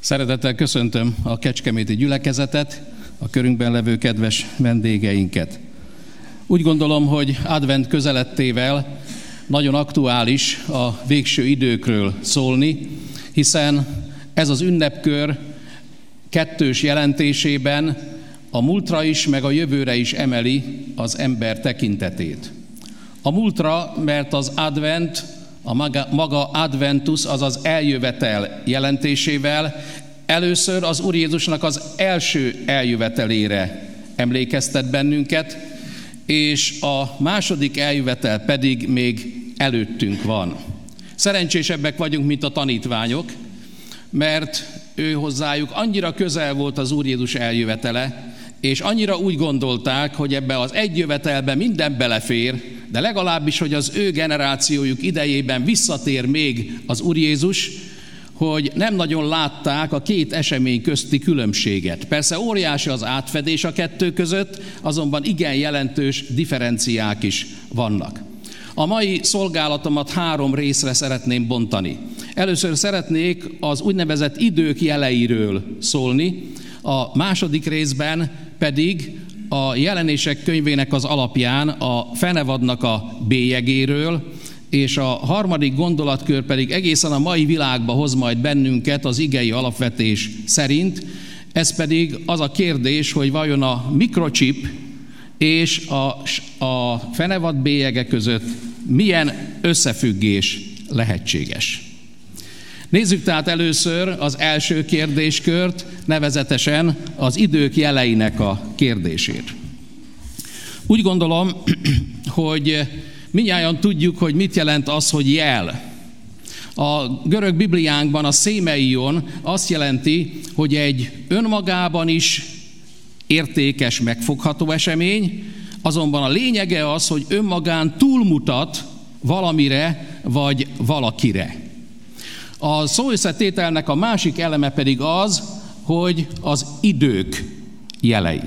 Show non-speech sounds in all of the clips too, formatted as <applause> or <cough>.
Szeretettel köszöntöm a Kecskeméti gyülekezetet, a körünkben levő kedves vendégeinket. Úgy gondolom, hogy advent közelettével nagyon aktuális a végső időkről szólni, hiszen ez az ünnepkör kettős jelentésében a múltra is, meg a jövőre is emeli az ember tekintetét. A múltra, mert az advent a maga, maga adventus, azaz eljövetel jelentésével először az Úr Jézusnak az első eljövetelére emlékeztet bennünket, és a második eljövetel pedig még előttünk van. Szerencsésebbek vagyunk, mint a tanítványok, mert ő hozzájuk annyira közel volt az Úr Jézus eljövetele, és annyira úgy gondolták, hogy ebbe az egy jövetelbe minden belefér, de legalábbis, hogy az ő generációjuk idejében visszatér még az Úr Jézus, hogy nem nagyon látták a két esemény közti különbséget. Persze óriási az átfedés a kettő között, azonban igen jelentős differenciák is vannak. A mai szolgálatomat három részre szeretném bontani. Először szeretnék az úgynevezett idők jeleiről szólni, a második részben pedig a jelenések könyvének az alapján a fenevadnak a bélyegéről, és a harmadik gondolatkör pedig egészen a mai világba hoz majd bennünket az igei alapvetés szerint, ez pedig az a kérdés, hogy vajon a mikrochip és a, a fenevad bélyege között milyen összefüggés lehetséges. Nézzük tehát először az első kérdéskört, nevezetesen az idők jeleinek a kérdését. Úgy gondolom, <clears throat> hogy minnyáján tudjuk, hogy mit jelent az, hogy jel. A görög Bibliánkban a szémeion azt jelenti, hogy egy önmagában is értékes, megfogható esemény, azonban a lényege az, hogy önmagán túlmutat valamire vagy valakire. A szóösszetételnek a másik eleme pedig az, hogy az idők jelei.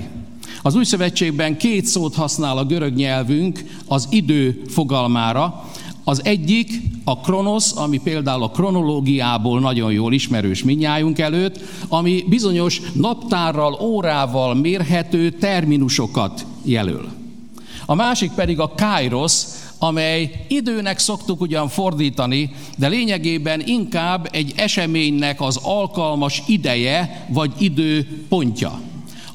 Az új szövetségben két szót használ a görög nyelvünk az idő fogalmára. Az egyik a kronosz, ami például a kronológiából nagyon jól ismerős minnyájunk előtt, ami bizonyos naptárral, órával mérhető terminusokat jelöl. A másik pedig a kairos, amely időnek szoktuk ugyan fordítani, de lényegében inkább egy eseménynek az alkalmas ideje vagy időpontja,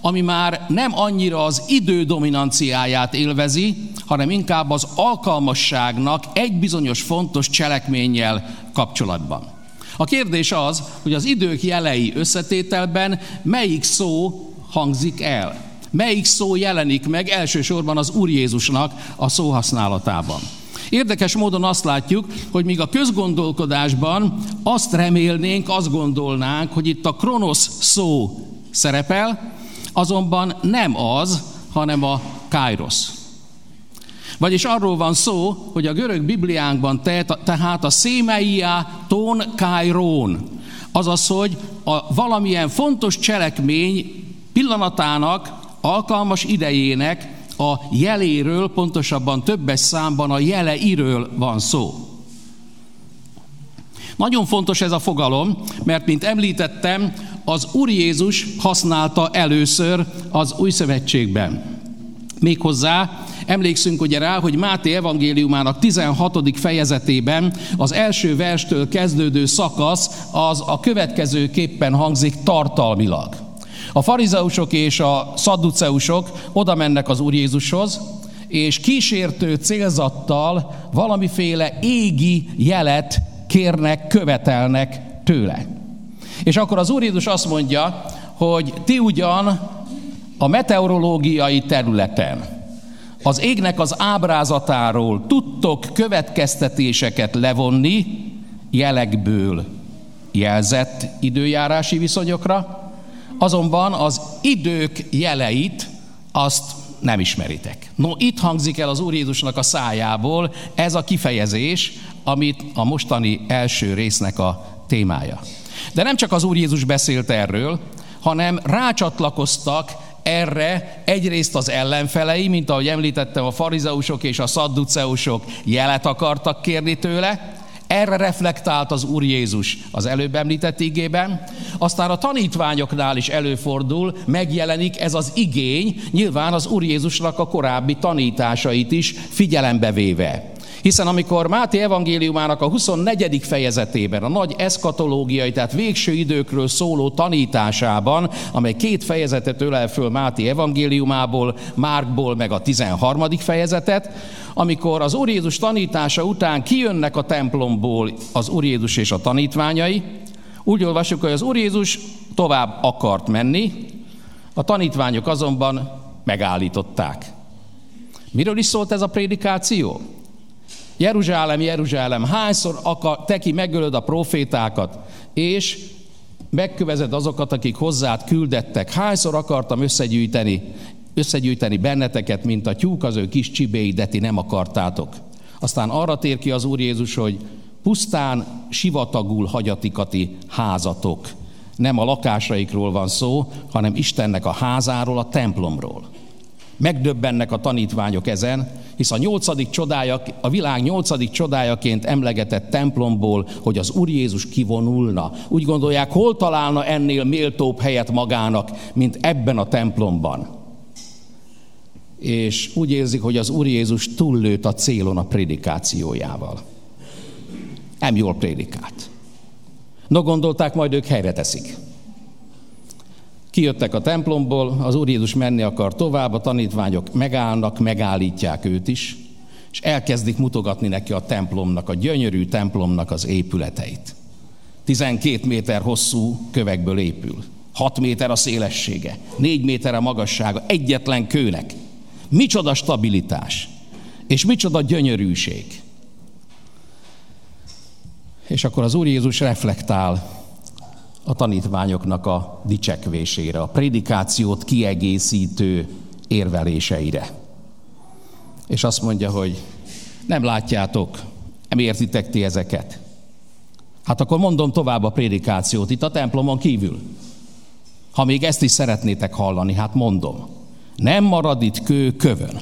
ami már nem annyira az idő dominanciáját élvezi, hanem inkább az alkalmasságnak egy bizonyos fontos cselekménnyel kapcsolatban. A kérdés az, hogy az idők jelei összetételben melyik szó hangzik el. Melyik szó jelenik meg elsősorban az Úr Jézusnak a szóhasználatában? Érdekes módon azt látjuk, hogy míg a közgondolkodásban azt remélnénk, azt gondolnánk, hogy itt a kronosz szó szerepel, azonban nem az, hanem a kairos. Vagyis arról van szó, hogy a görög Bibliánkban te, tehát a szémeia ton kairon, azaz, hogy a valamilyen fontos cselekmény pillanatának alkalmas idejének a jeléről, pontosabban többes számban a jeleiről van szó. Nagyon fontos ez a fogalom, mert mint említettem, az Úr Jézus használta először az Új Szövetségben. Méghozzá emlékszünk ugye rá, hogy Máté evangéliumának 16. fejezetében az első verstől kezdődő szakasz az a következőképpen hangzik tartalmilag. A farizeusok és a szadduceusok oda mennek az Úr Jézushoz, és kísértő célzattal valamiféle égi jelet kérnek, követelnek tőle. És akkor az Úr Jézus azt mondja, hogy ti ugyan a meteorológiai területen, az égnek az ábrázatáról tudtok következtetéseket levonni jelekből jelzett időjárási viszonyokra, azonban az idők jeleit azt nem ismeritek. No, itt hangzik el az Úr Jézusnak a szájából ez a kifejezés, amit a mostani első résznek a témája. De nem csak az Úr Jézus beszélt erről, hanem rácsatlakoztak erre egyrészt az ellenfelei, mint ahogy említettem, a farizeusok és a szadduceusok jelet akartak kérni tőle, Erre reflektált az Úr Jézus az előbb említett igében. Aztán a tanítványoknál is előfordul, megjelenik ez az igény, nyilván az Úr Jézusnak a korábbi tanításait is figyelembe véve. Hiszen amikor Máté evangéliumának a 24. fejezetében, a nagy eszkatológiai, tehát végső időkről szóló tanításában, amely két fejezetet ölel föl Máté evangéliumából, Márkból, meg a 13. fejezetet, amikor az Úr Jézus tanítása után kijönnek a templomból az Úr Jézus és a tanítványai, úgy olvasjuk, hogy az Úr Jézus tovább akart menni, a tanítványok azonban megállították. Miről is szólt ez a prédikáció? Jeruzsálem, Jeruzsálem, hányszor akar, te ki megölöd a profétákat, és megkövezed azokat, akik hozzád küldettek. Hányszor akartam összegyűjteni, összegyűjteni benneteket, mint a tyúk az ő kis csibéi, de ti nem akartátok. Aztán arra tér ki az Úr Jézus, hogy pusztán sivatagul hagyatikati házatok. Nem a lakásaikról van szó, hanem Istennek a házáról, a templomról. Megdöbbennek a tanítványok ezen, hisz a nyolcadik csodája, a világ nyolcadik csodájaként emlegetett templomból, hogy az Úr Jézus kivonulna. Úgy gondolják, hol találna ennél méltóbb helyet magának, mint ebben a templomban. És úgy érzik, hogy az Úr Jézus túllőtt a célon a prédikációjával. Nem jól prédikált. No, gondolták, majd ők helyre teszik. Kijöttek a templomból, az Úr Jézus menni akar tovább, a tanítványok megállnak, megállítják őt is, és elkezdik mutogatni neki a templomnak, a gyönyörű templomnak az épületeit. 12 méter hosszú kövekből épül. 6 méter a szélessége, 4 méter a magassága, egyetlen kőnek. Micsoda stabilitás, és micsoda gyönyörűség. És akkor az Úr Jézus reflektál a tanítványoknak a dicsekvésére, a prédikációt kiegészítő érveléseire. És azt mondja, hogy nem látjátok, nem értitek ti ezeket. Hát akkor mondom tovább a prédikációt itt a templomon kívül. Ha még ezt is szeretnétek hallani, hát mondom. Nem marad itt kő kövön,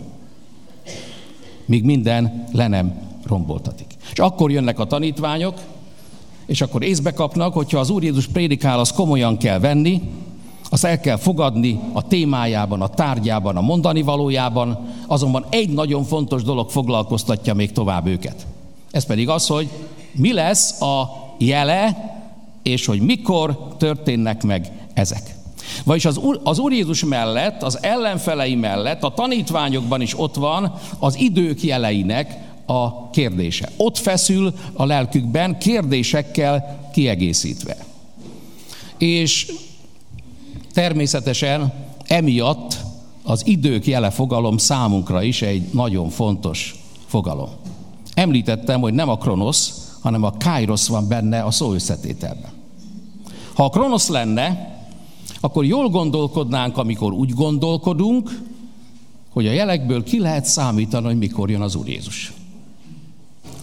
míg minden le nem romboltatik. És akkor jönnek a tanítványok, és akkor észbe kapnak, hogyha az Úr Jézus prédikál, az komolyan kell venni, azt el kell fogadni a témájában, a tárgyában, a mondani valójában, azonban egy nagyon fontos dolog foglalkoztatja még tovább őket. Ez pedig az, hogy mi lesz a jele, és hogy mikor történnek meg ezek. Vagyis az Úr, az Úr Jézus mellett, az ellenfelei mellett, a tanítványokban is ott van az idők jeleinek a kérdése. Ott feszül a lelkükben kérdésekkel kiegészítve. És természetesen emiatt az idők jele fogalom számunkra is egy nagyon fontos fogalom. Említettem, hogy nem a kronosz, hanem a kairosz van benne a szó összetételben. Ha a kronosz lenne, akkor jól gondolkodnánk, amikor úgy gondolkodunk, hogy a jelekből ki lehet számítani, hogy mikor jön az Úr Jézus.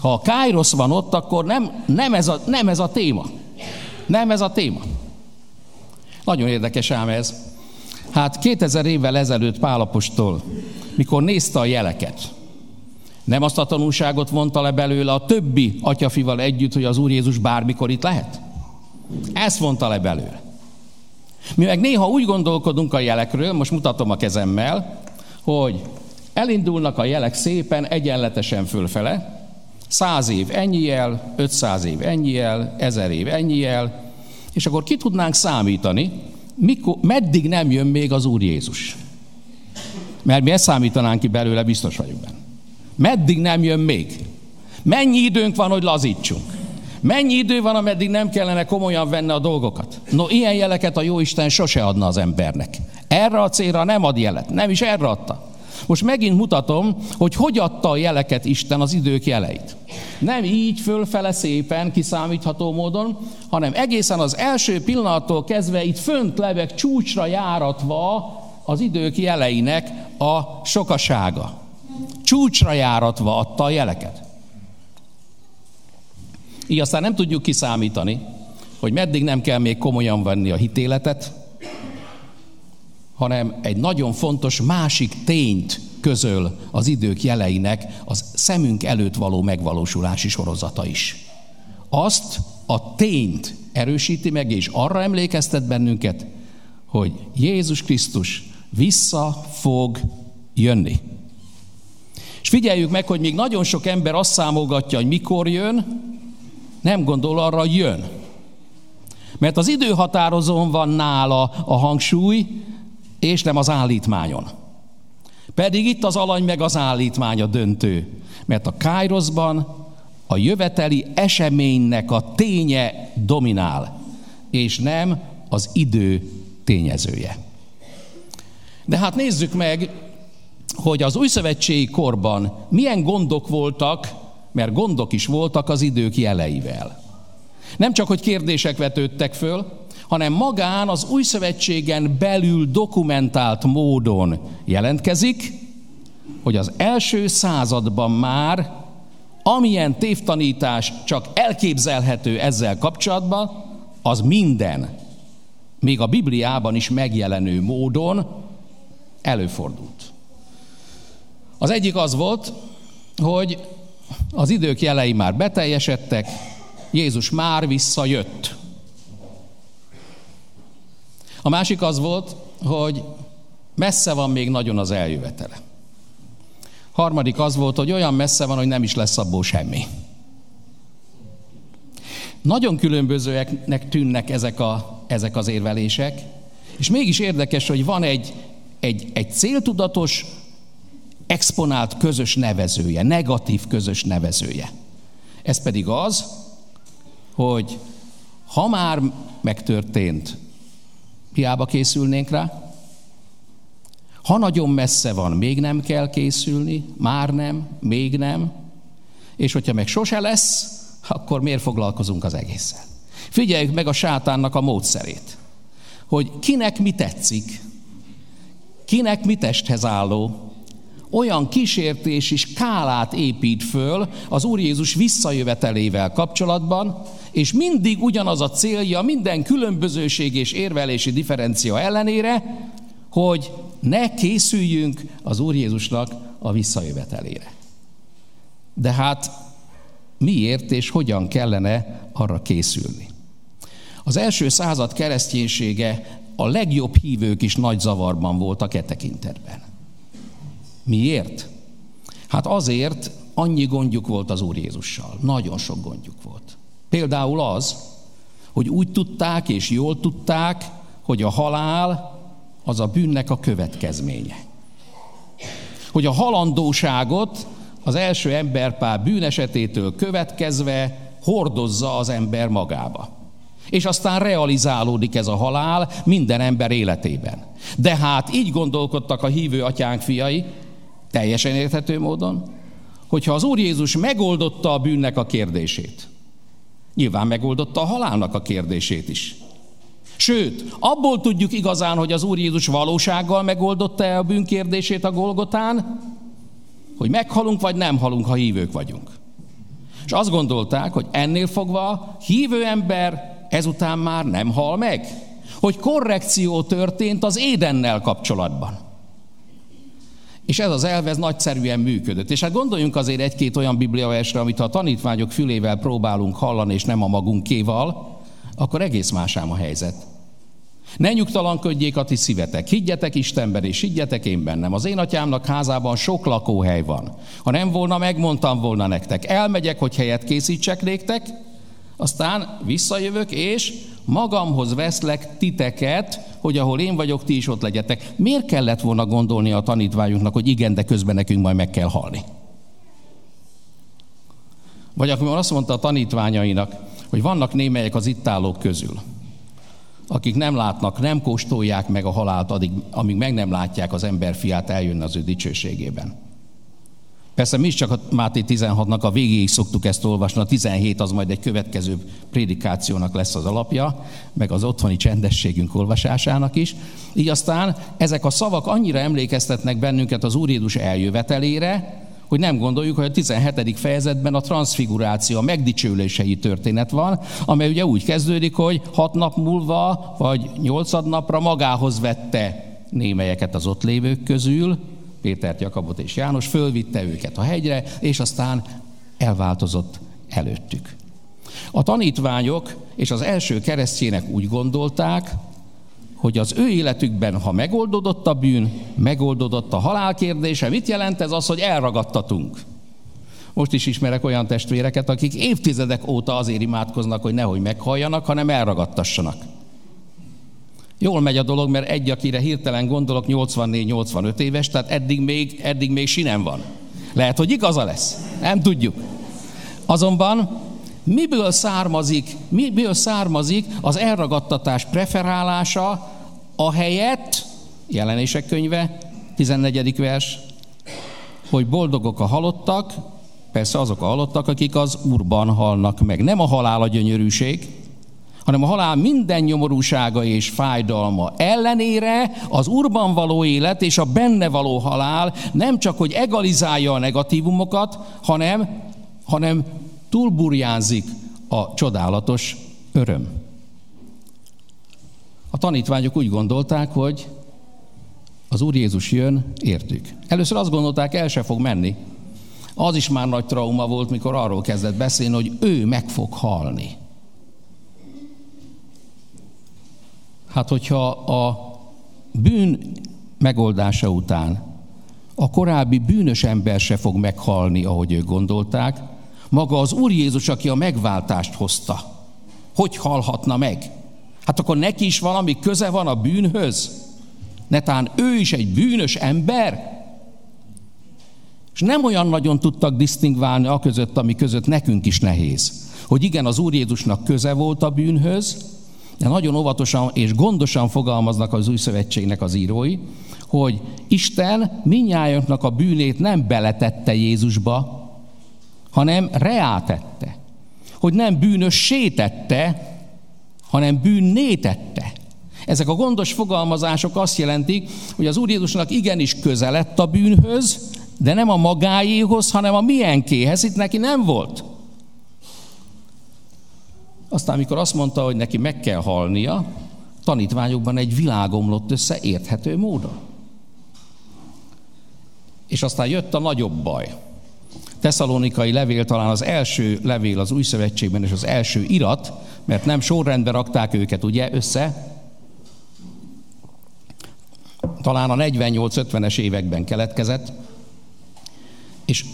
Ha a Kairos van ott, akkor nem, nem, ez a, nem ez a téma. Nem ez a téma. Nagyon érdekes ám ez. Hát 2000 évvel ezelőtt Pálapostól, mikor nézte a jeleket, nem azt a tanulságot vonta le belőle a többi atyafival együtt, hogy az Úr Jézus bármikor itt lehet? Ezt vonta le belőle. Mi meg néha úgy gondolkodunk a jelekről, most mutatom a kezemmel, hogy elindulnak a jelek szépen, egyenletesen fölfele, Száz év ennyi el, 500 év ennyi el, ezer év ennyi el, és akkor ki tudnánk számítani, mikor, meddig nem jön még az Úr Jézus. Mert mi ezt számítanánk ki belőle, biztos vagyunk benne. Meddig nem jön még? Mennyi időnk van, hogy lazítsunk? Mennyi idő van, ameddig nem kellene komolyan venni a dolgokat? No, ilyen jeleket a Jóisten sose adna az embernek. Erre a célra nem ad jelet, nem is erre adta. Most megint mutatom, hogy hogy adta a jeleket Isten az idők jeleit. Nem így fölfele szépen, kiszámítható módon, hanem egészen az első pillanattól kezdve itt fönt lebeg csúcsra járatva az idők jeleinek a sokasága. Csúcsra járatva adta a jeleket. Így aztán nem tudjuk kiszámítani, hogy meddig nem kell még komolyan venni a hitéletet, hanem egy nagyon fontos másik tényt közöl az idők jeleinek az szemünk előtt való megvalósulási sorozata is. azt a tényt erősíti meg, és arra emlékeztet bennünket, hogy Jézus Krisztus vissza fog jönni. És figyeljük meg, hogy még nagyon sok ember azt számolgatja, hogy mikor jön, nem gondol arra, hogy jön. Mert az időhatározón van nála a hangsúly, és nem az állítmányon. Pedig itt az alany meg az állítmány a döntő. Mert a Kairoszban a jöveteli eseménynek a ténye dominál, és nem az idő tényezője. De hát nézzük meg, hogy az újszövetségi korban milyen gondok voltak, mert gondok is voltak az idők jeleivel. Nem csak, hogy kérdések vetődtek föl, hanem magán az új szövetségen belül dokumentált módon jelentkezik, hogy az első században már amilyen tévtanítás csak elképzelhető ezzel kapcsolatban, az minden, még a Bibliában is megjelenő módon előfordult. Az egyik az volt, hogy az idők jelei már beteljesedtek, Jézus már visszajött. A másik az volt, hogy messze van még nagyon az eljövetele. Harmadik az volt, hogy olyan messze van, hogy nem is lesz abból semmi. Nagyon különbözőeknek tűnnek ezek, a, ezek az érvelések, és mégis érdekes, hogy van egy, egy, egy céltudatos, exponált közös nevezője, negatív közös nevezője. Ez pedig az, hogy ha már megtörtént, hiába készülnénk rá, ha nagyon messze van, még nem kell készülni, már nem, még nem, és hogyha meg sose lesz, akkor miért foglalkozunk az egésszel? Figyeljük meg a sátánnak a módszerét, hogy kinek mi tetszik, kinek mi testhez álló, olyan kísértési skálát épít föl az Úr Jézus visszajövetelével kapcsolatban, és mindig ugyanaz a célja minden különbözőség és érvelési differencia ellenére, hogy ne készüljünk az Úr Jézusnak a visszajövetelére. De hát miért és hogyan kellene arra készülni? Az első század kereszténysége a legjobb hívők is nagy zavarban voltak e tekintetben. Miért? Hát azért annyi gondjuk volt az Úr Jézussal. Nagyon sok gondjuk volt. Például az, hogy úgy tudták és jól tudták, hogy a halál az a bűnnek a következménye. Hogy a halandóságot az első emberpár bűnesetétől következve hordozza az ember magába. És aztán realizálódik ez a halál minden ember életében. De hát így gondolkodtak a hívő atyánk fiai, teljesen érthető módon, hogyha az Úr Jézus megoldotta a bűnnek a kérdését, nyilván megoldotta a halálnak a kérdését is. Sőt, abból tudjuk igazán, hogy az Úr Jézus valósággal megoldotta-e a bűnkérdését a Golgotán, hogy meghalunk vagy nem halunk, ha hívők vagyunk. És azt gondolták, hogy ennél fogva hívő ember ezután már nem hal meg. Hogy korrekció történt az édennel kapcsolatban. És ez az elv, ez nagyszerűen működött. És hát gondoljunk azért egy-két olyan bibliaversre, amit a tanítványok fülével próbálunk hallani, és nem a magunkéval, akkor egész másám a helyzet. Ne nyugtalankodjék a ti szívetek, higgyetek Istenben, és higgyetek én bennem. Az én atyámnak házában sok lakóhely van. Ha nem volna, megmondtam volna nektek. Elmegyek, hogy helyet készítsek néktek, aztán visszajövök, és magamhoz veszlek titeket, hogy ahol én vagyok, ti is ott legyetek. Miért kellett volna gondolni a tanítványunknak, hogy igen, de közben nekünk majd meg kell halni? Vagy akkor azt mondta a tanítványainak, hogy vannak némelyek az itt állók közül, akik nem látnak, nem kóstolják meg a halált, addig, amíg meg nem látják az emberfiát eljönni az ő dicsőségében. Persze mi is csak a Máté 16-nak a végéig szoktuk ezt olvasni, a 17 az majd egy következő prédikációnak lesz az alapja, meg az otthoni csendességünk olvasásának is. Így aztán ezek a szavak annyira emlékeztetnek bennünket az Úr Jézus eljövetelére, hogy nem gondoljuk, hogy a 17. fejezetben a transfiguráció, a megdicsőlései történet van, amely ugye úgy kezdődik, hogy hat nap múlva, vagy nyolcad napra magához vette némelyeket az ott lévők közül, Pétert, Jakabot és János, fölvitte őket a hegyre, és aztán elváltozott előttük. A tanítványok és az első keresztjének úgy gondolták, hogy az ő életükben, ha megoldódott a bűn, megoldódott a halál kérdése. Mit jelent ez az, hogy elragadtatunk? Most is ismerek olyan testvéreket, akik évtizedek óta azért imádkoznak, hogy nehogy meghalljanak, hanem elragadtassanak. Jól megy a dolog, mert egy, akire hirtelen gondolok, 84-85 éves, tehát eddig még, eddig még sinem van. Lehet, hogy igaza lesz. Nem tudjuk. Azonban miből származik, miből származik az elragadtatás preferálása a helyett, jelenések könyve, 14. vers, hogy boldogok a halottak, persze azok a halottak, akik az urban halnak meg. Nem a halál a gyönyörűség, hanem a halál minden nyomorúsága és fájdalma ellenére az urban való élet és a benne való halál nem csak, hogy egalizálja a negatívumokat, hanem, hanem túlburjánzik a csodálatos öröm. A tanítványok úgy gondolták, hogy az Úr Jézus jön, értük. Először azt gondolták, el se fog menni. Az is már nagy trauma volt, mikor arról kezdett beszélni, hogy ő meg fog halni. Hát, hogyha a bűn megoldása után a korábbi bűnös ember se fog meghalni, ahogy ők gondolták, maga az Úr Jézus, aki a megváltást hozta, hogy halhatna meg? Hát akkor neki is valami köze van a bűnhöz? Netán ő is egy bűnös ember? És nem olyan nagyon tudtak disztingválni a között, ami között nekünk is nehéz. Hogy igen, az Úr Jézusnak köze volt a bűnhöz, de nagyon óvatosan és gondosan fogalmaznak az új szövetségnek az írói, hogy Isten minnyájunknak a bűnét nem beletette Jézusba, hanem reátette. Hogy nem bűnössé tette, hanem bűnné tette. Ezek a gondos fogalmazások azt jelentik, hogy az Úr Jézusnak igenis közelett a bűnhöz, de nem a magáéhoz, hanem a miénkéhez. Itt neki nem volt. Aztán, amikor azt mondta, hogy neki meg kell halnia, tanítványokban egy világomlott össze érthető módon. És aztán jött a nagyobb baj. Tesszalonikai levél talán az első levél az új szövetségben, és az első irat, mert nem sorrendbe rakták őket, ugye, össze. Talán a 48-50-es években keletkezett, és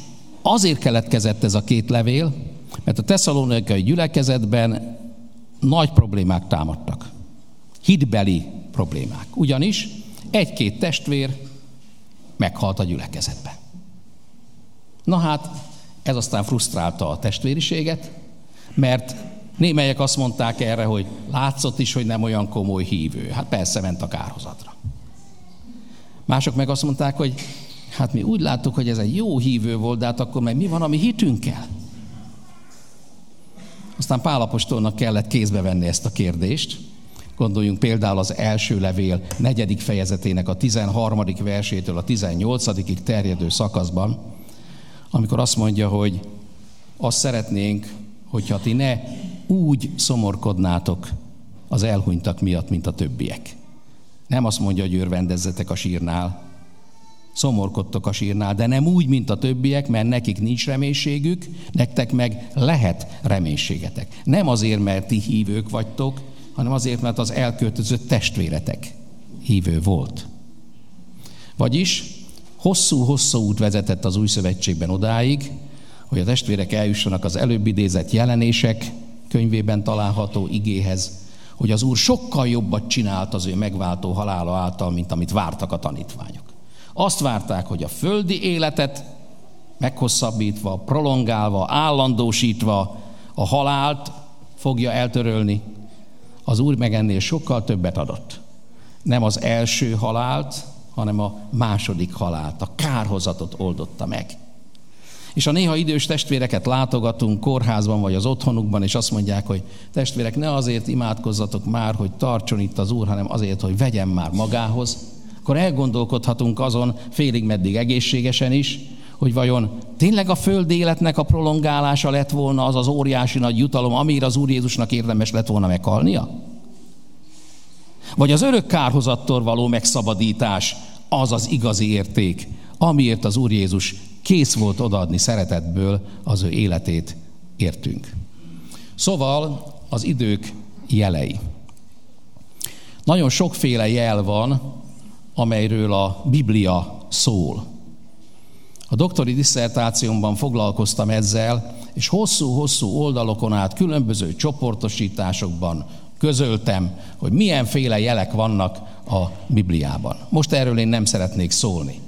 azért keletkezett ez a két levél, mert a tesszalonikai gyülekezetben nagy problémák támadtak. Hitbeli problémák. Ugyanis egy-két testvér meghalt a gyülekezetben. Na hát, ez aztán frusztrálta a testvériséget, mert némelyek azt mondták erre, hogy látszott is, hogy nem olyan komoly hívő. Hát persze ment a kárhozatra. Mások meg azt mondták, hogy hát mi úgy láttuk, hogy ez egy jó hívő volt, de hát akkor meg mi van a mi hitünkkel? Aztán Pálapostolnak kellett kézbe venni ezt a kérdést. Gondoljunk például az első levél negyedik fejezetének a 13. versétől a 18. terjedő szakaszban, amikor azt mondja, hogy azt szeretnénk, hogyha ti ne úgy szomorkodnátok az elhunytak miatt, mint a többiek. Nem azt mondja, hogy örvendezzetek a sírnál, szomorkodtok a sírnál, de nem úgy, mint a többiek, mert nekik nincs reménységük, nektek meg lehet reménységetek. Nem azért, mert ti hívők vagytok, hanem azért, mert az elköltözött testvéretek hívő volt. Vagyis hosszú-hosszú út vezetett az új szövetségben odáig, hogy a testvérek eljussanak az előbb idézett jelenések könyvében található igéhez, hogy az Úr sokkal jobbat csinált az ő megváltó halála által, mint amit vártak a tanítványok. Azt várták, hogy a földi életet meghosszabbítva, prolongálva, állandósítva a halált fogja eltörölni. Az Úr meg ennél sokkal többet adott. Nem az első halált, hanem a második halált, a kárhozatot oldotta meg. És a néha idős testvéreket látogatunk kórházban vagy az otthonukban, és azt mondják, hogy testvérek, ne azért imádkozzatok már, hogy tartson itt az Úr, hanem azért, hogy vegyen már magához, akkor elgondolkodhatunk azon félig meddig egészségesen is, hogy vajon tényleg a föld életnek a prolongálása lett volna az az óriási nagy jutalom, amire az Úr Jézusnak érdemes lett volna meghalnia? Vagy az örök kárhozattól való megszabadítás az az igazi érték, amiért az Úr Jézus kész volt odaadni szeretetből az ő életét értünk. Szóval az idők jelei. Nagyon sokféle jel van, amelyről a Biblia szól. A doktori disszertációmban foglalkoztam ezzel, és hosszú-hosszú oldalokon át különböző csoportosításokban közöltem, hogy milyenféle jelek vannak a Bibliában. Most erről én nem szeretnék szólni,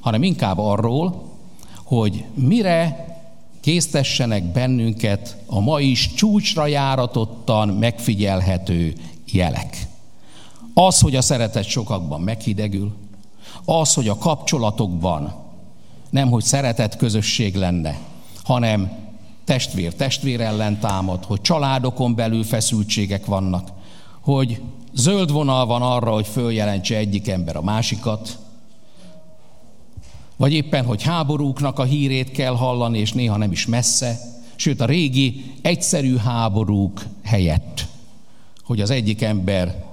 hanem inkább arról, hogy mire késztessenek bennünket a ma is csúcsra járatottan megfigyelhető jelek. Az, hogy a szeretet sokakban meghidegül, az, hogy a kapcsolatokban nem, hogy szeretet közösség lenne, hanem testvér testvér ellen támad, hogy családokon belül feszültségek vannak, hogy zöld vonal van arra, hogy följelentse egyik ember a másikat, vagy éppen, hogy háborúknak a hírét kell hallani, és néha nem is messze, sőt a régi egyszerű háborúk helyett, hogy az egyik ember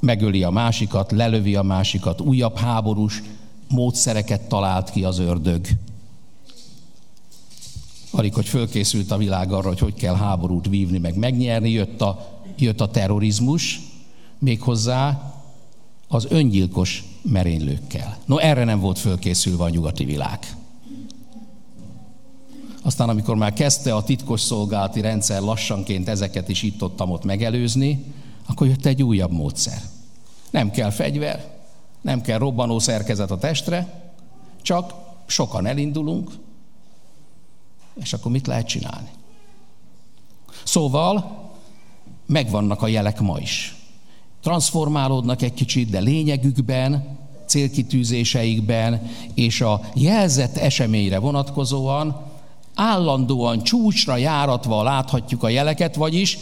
megöli a másikat, lelövi a másikat, újabb háborús módszereket talált ki az ördög. Alig, hogy fölkészült a világ arra, hogy hogy kell háborút vívni, meg megnyerni, jött a, jött a terrorizmus, méghozzá az öngyilkos merénylőkkel. No, erre nem volt fölkészülve a nyugati világ. Aztán, amikor már kezdte a titkos szolgálati rendszer lassanként ezeket is itt ott, ott megelőzni, akkor jött egy újabb módszer. Nem kell fegyver, nem kell robbanó szerkezet a testre, csak sokan elindulunk, és akkor mit lehet csinálni? Szóval megvannak a jelek ma is. Transformálódnak egy kicsit, de lényegükben, célkitűzéseikben és a jelzett eseményre vonatkozóan állandóan csúcsra járatva láthatjuk a jeleket, vagyis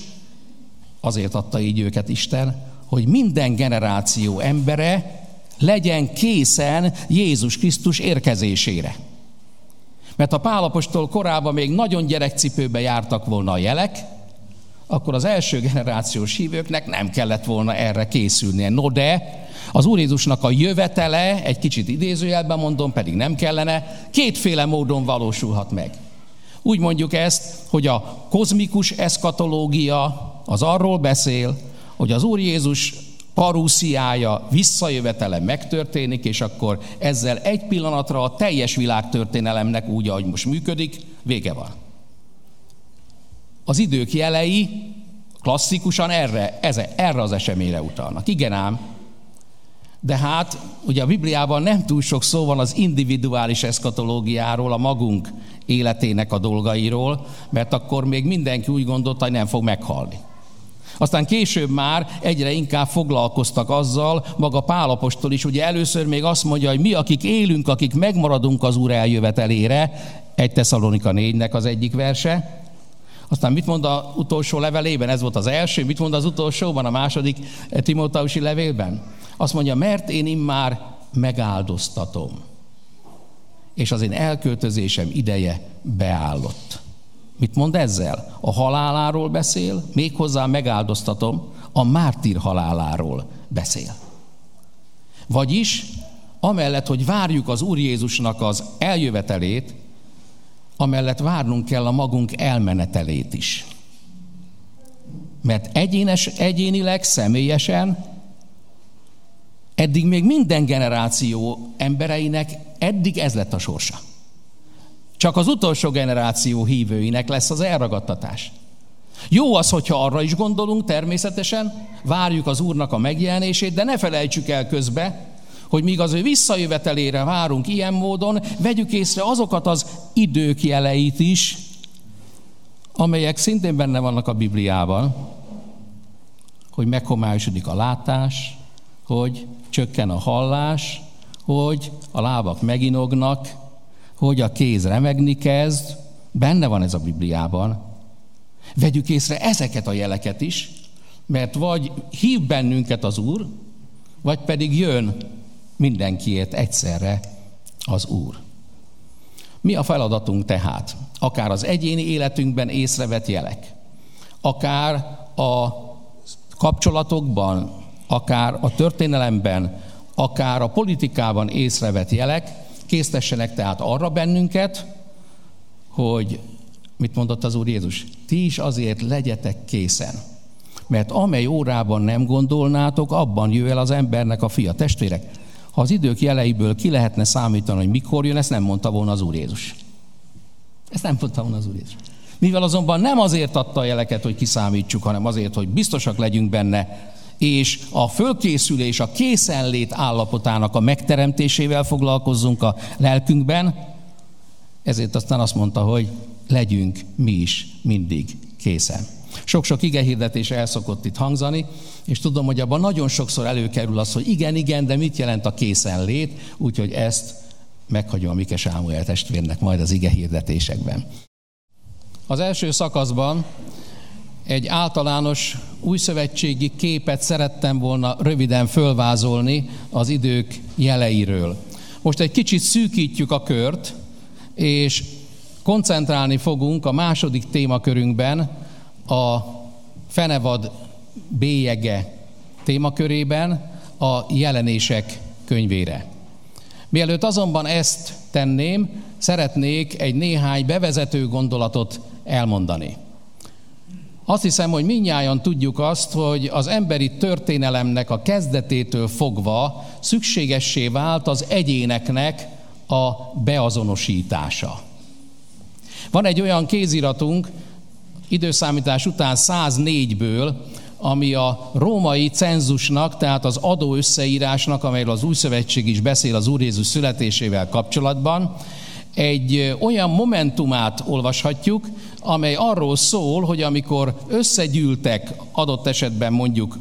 azért adta így őket Isten, hogy minden generáció embere legyen készen Jézus Krisztus érkezésére. Mert a Pálapostól korábban még nagyon gyerekcipőbe jártak volna a jelek, akkor az első generációs hívőknek nem kellett volna erre készülnie. No de az Úr Jézusnak a jövetele, egy kicsit idézőjelben mondom, pedig nem kellene, kétféle módon valósulhat meg. Úgy mondjuk ezt, hogy a kozmikus eszkatológia az arról beszél, hogy az Úr Jézus parúsziája, visszajövetele megtörténik, és akkor ezzel egy pillanatra a teljes világtörténelemnek úgy, ahogy most működik, vége van. Az idők jelei klasszikusan erre, eze, erre az eseményre utalnak. Igen ám, de hát ugye a Bibliában nem túl sok szó van az individuális eszkatológiáról, a magunk életének a dolgairól, mert akkor még mindenki úgy gondolta, hogy nem fog meghalni. Aztán később már egyre inkább foglalkoztak azzal, maga Pálapostól is, ugye először még azt mondja, hogy mi, akik élünk, akik megmaradunk az Úr eljövetelére, egy Tesszalonika 4-nek az egyik verse, aztán mit mond az utolsó levelében? Ez volt az első. Mit mond az utolsóban, a második Timóteusi levélben? Azt mondja, mert én immár megáldoztatom, és az én elköltözésem ideje beállott. Mit mond ezzel? A haláláról beszél, méghozzá megáldoztatom, a mártír haláláról beszél. Vagyis, amellett, hogy várjuk az Úr Jézusnak az eljövetelét, amellett várnunk kell a magunk elmenetelét is. Mert egyénes, egyénileg, személyesen, eddig még minden generáció embereinek eddig ez lett a sorsa. Csak az utolsó generáció hívőinek lesz az elragadtatás. Jó az, hogyha arra is gondolunk, természetesen, várjuk az Úrnak a megjelenését, de ne felejtsük el közbe, hogy míg az ő visszajövetelére várunk ilyen módon, vegyük észre azokat az idők jeleit is, amelyek szintén benne vannak a Bibliában, hogy meghomályosodik a látás, hogy csökken a hallás, hogy a lábak meginognak, hogy a kéz remegni kezd, benne van ez a Bibliában. Vegyük észre ezeket a jeleket is, mert vagy hív bennünket az Úr, vagy pedig jön mindenkiért egyszerre az Úr. Mi a feladatunk tehát? Akár az egyéni életünkben észrevett jelek, akár a kapcsolatokban, akár a történelemben, akár a politikában észrevett jelek, késztessenek tehát arra bennünket, hogy mit mondott az Úr Jézus? Ti is azért legyetek készen. Mert amely órában nem gondolnátok, abban jöjj el az embernek a fia. Testvérek, ha az idők jeleiből ki lehetne számítani, hogy mikor jön, ezt nem mondta volna az Úr Jézus. Ezt nem mondta volna az Úr Jézus. Mivel azonban nem azért adta a jeleket, hogy kiszámítsuk, hanem azért, hogy biztosak legyünk benne, és a fölkészülés, a készenlét állapotának a megteremtésével foglalkozzunk a lelkünkben, ezért aztán azt mondta, hogy legyünk mi is mindig készen. Sok-sok igehirdetés el szokott itt hangzani, és tudom, hogy abban nagyon sokszor előkerül az, hogy igen, igen, de mit jelent a készenlét, úgyhogy ezt meghagyom a Mike Sámuel testvérnek majd az igehirdetésekben. Az első szakaszban egy általános újszövetségi képet szerettem volna röviden fölvázolni az idők jeleiről. Most egy kicsit szűkítjük a kört, és koncentrálni fogunk a második témakörünkben a fenevad bélyege témakörében a jelenések könyvére. Mielőtt azonban ezt tenném, szeretnék egy néhány bevezető gondolatot elmondani. Azt hiszem, hogy minnyáján tudjuk azt, hogy az emberi történelemnek a kezdetétől fogva szükségessé vált az egyéneknek a beazonosítása. Van egy olyan kéziratunk, időszámítás után 104-ből, ami a római cenzusnak, tehát az adó összeírásnak, amelyről az Új Szövetség is beszél az Úr Jézus születésével kapcsolatban, egy olyan momentumát olvashatjuk, amely arról szól, hogy amikor összegyűltek adott esetben mondjuk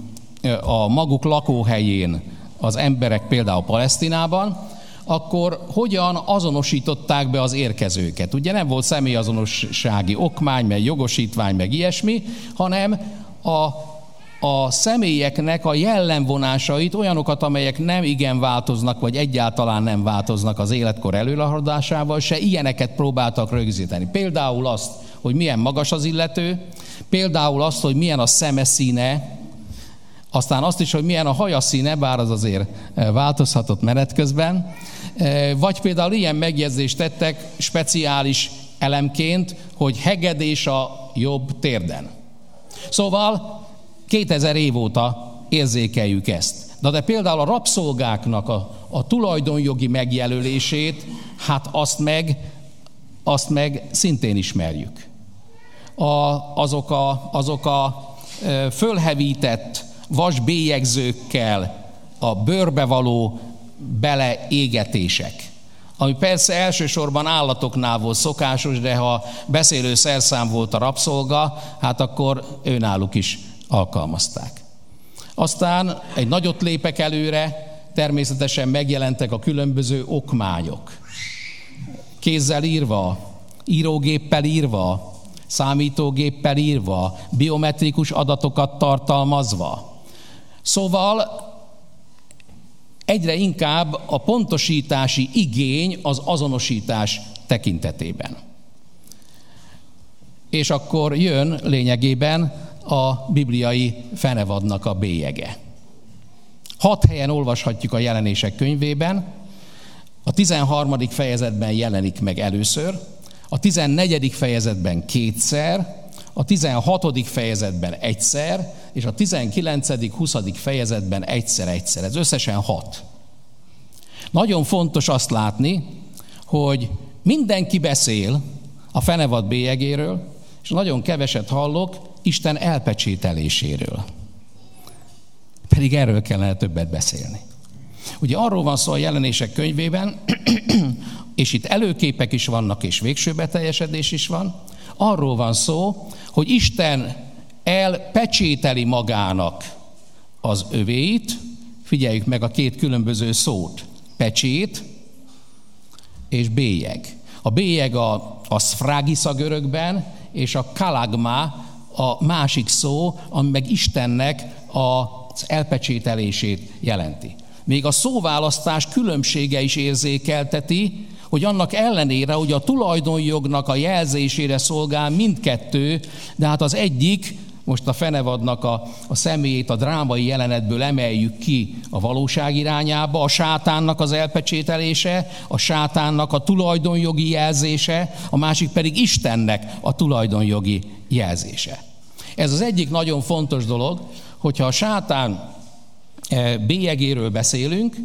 a maguk lakóhelyén az emberek például Palesztinában, akkor hogyan azonosították be az érkezőket. Ugye nem volt személyazonossági okmány, meg jogosítvány, meg ilyesmi, hanem a a személyeknek a jellemvonásait, olyanokat, amelyek nem igen változnak, vagy egyáltalán nem változnak az életkor előrehaladásával, se ilyeneket próbáltak rögzíteni. Például azt, hogy milyen magas az illető, például azt, hogy milyen a szeme színe, aztán azt is, hogy milyen a haja színe, bár az azért eh, változhatott menet közben, eh, vagy például ilyen megjegyzést tettek speciális elemként, hogy hegedés a jobb térden. Szóval 2000 év óta érzékeljük ezt. De, de például a rabszolgáknak a, a tulajdonjogi megjelölését, hát azt meg, azt meg szintén ismerjük. A, azok a, azok a fölhevített vasbélyegzőkkel a bőrbe való beleégetések, ami persze elsősorban állatoknál volt szokásos, de ha beszélő szerszám volt a rabszolga, hát akkor őnáluk is alkalmazták. Aztán egy nagyot lépek előre, természetesen megjelentek a különböző okmányok. Kézzel írva, írógéppel írva, számítógéppel írva, biometrikus adatokat tartalmazva. Szóval egyre inkább a pontosítási igény az azonosítás tekintetében. És akkor jön lényegében a bibliai fenevadnak a bélyege. Hat helyen olvashatjuk a jelenések könyvében, a 13. fejezetben jelenik meg először, a 14. fejezetben kétszer, a 16. fejezetben egyszer, és a 19. 20. fejezetben egyszer-egyszer. Ez összesen hat. Nagyon fontos azt látni, hogy mindenki beszél a fenevad bélyegéről, és nagyon keveset hallok Isten elpecsételéséről. Pedig erről kellene többet beszélni. Ugye arról van szó a jelenések könyvében, <clears throat> és itt előképek is vannak, és végső beteljesedés is van, arról van szó, hogy Isten elpecsételi magának az övéit, figyeljük meg a két különböző szót, pecsét és bélyeg. A bélyeg a, a szfrágisza görögben, és a kalagma a másik szó, ami meg Istennek az elpecsételését jelenti. Még a szóválasztás különbsége is érzékelteti, hogy annak ellenére, hogy a tulajdonjognak a jelzésére szolgál mindkettő, de hát az egyik most a fenevadnak a, a személyét a drámai jelenetből emeljük ki a valóság irányába, a sátánnak az elpecsételése, a sátánnak a tulajdonjogi jelzése, a másik pedig Istennek a tulajdonjogi jelzése. Ez az egyik nagyon fontos dolog, hogyha a sátán eh, bélyegéről beszélünk,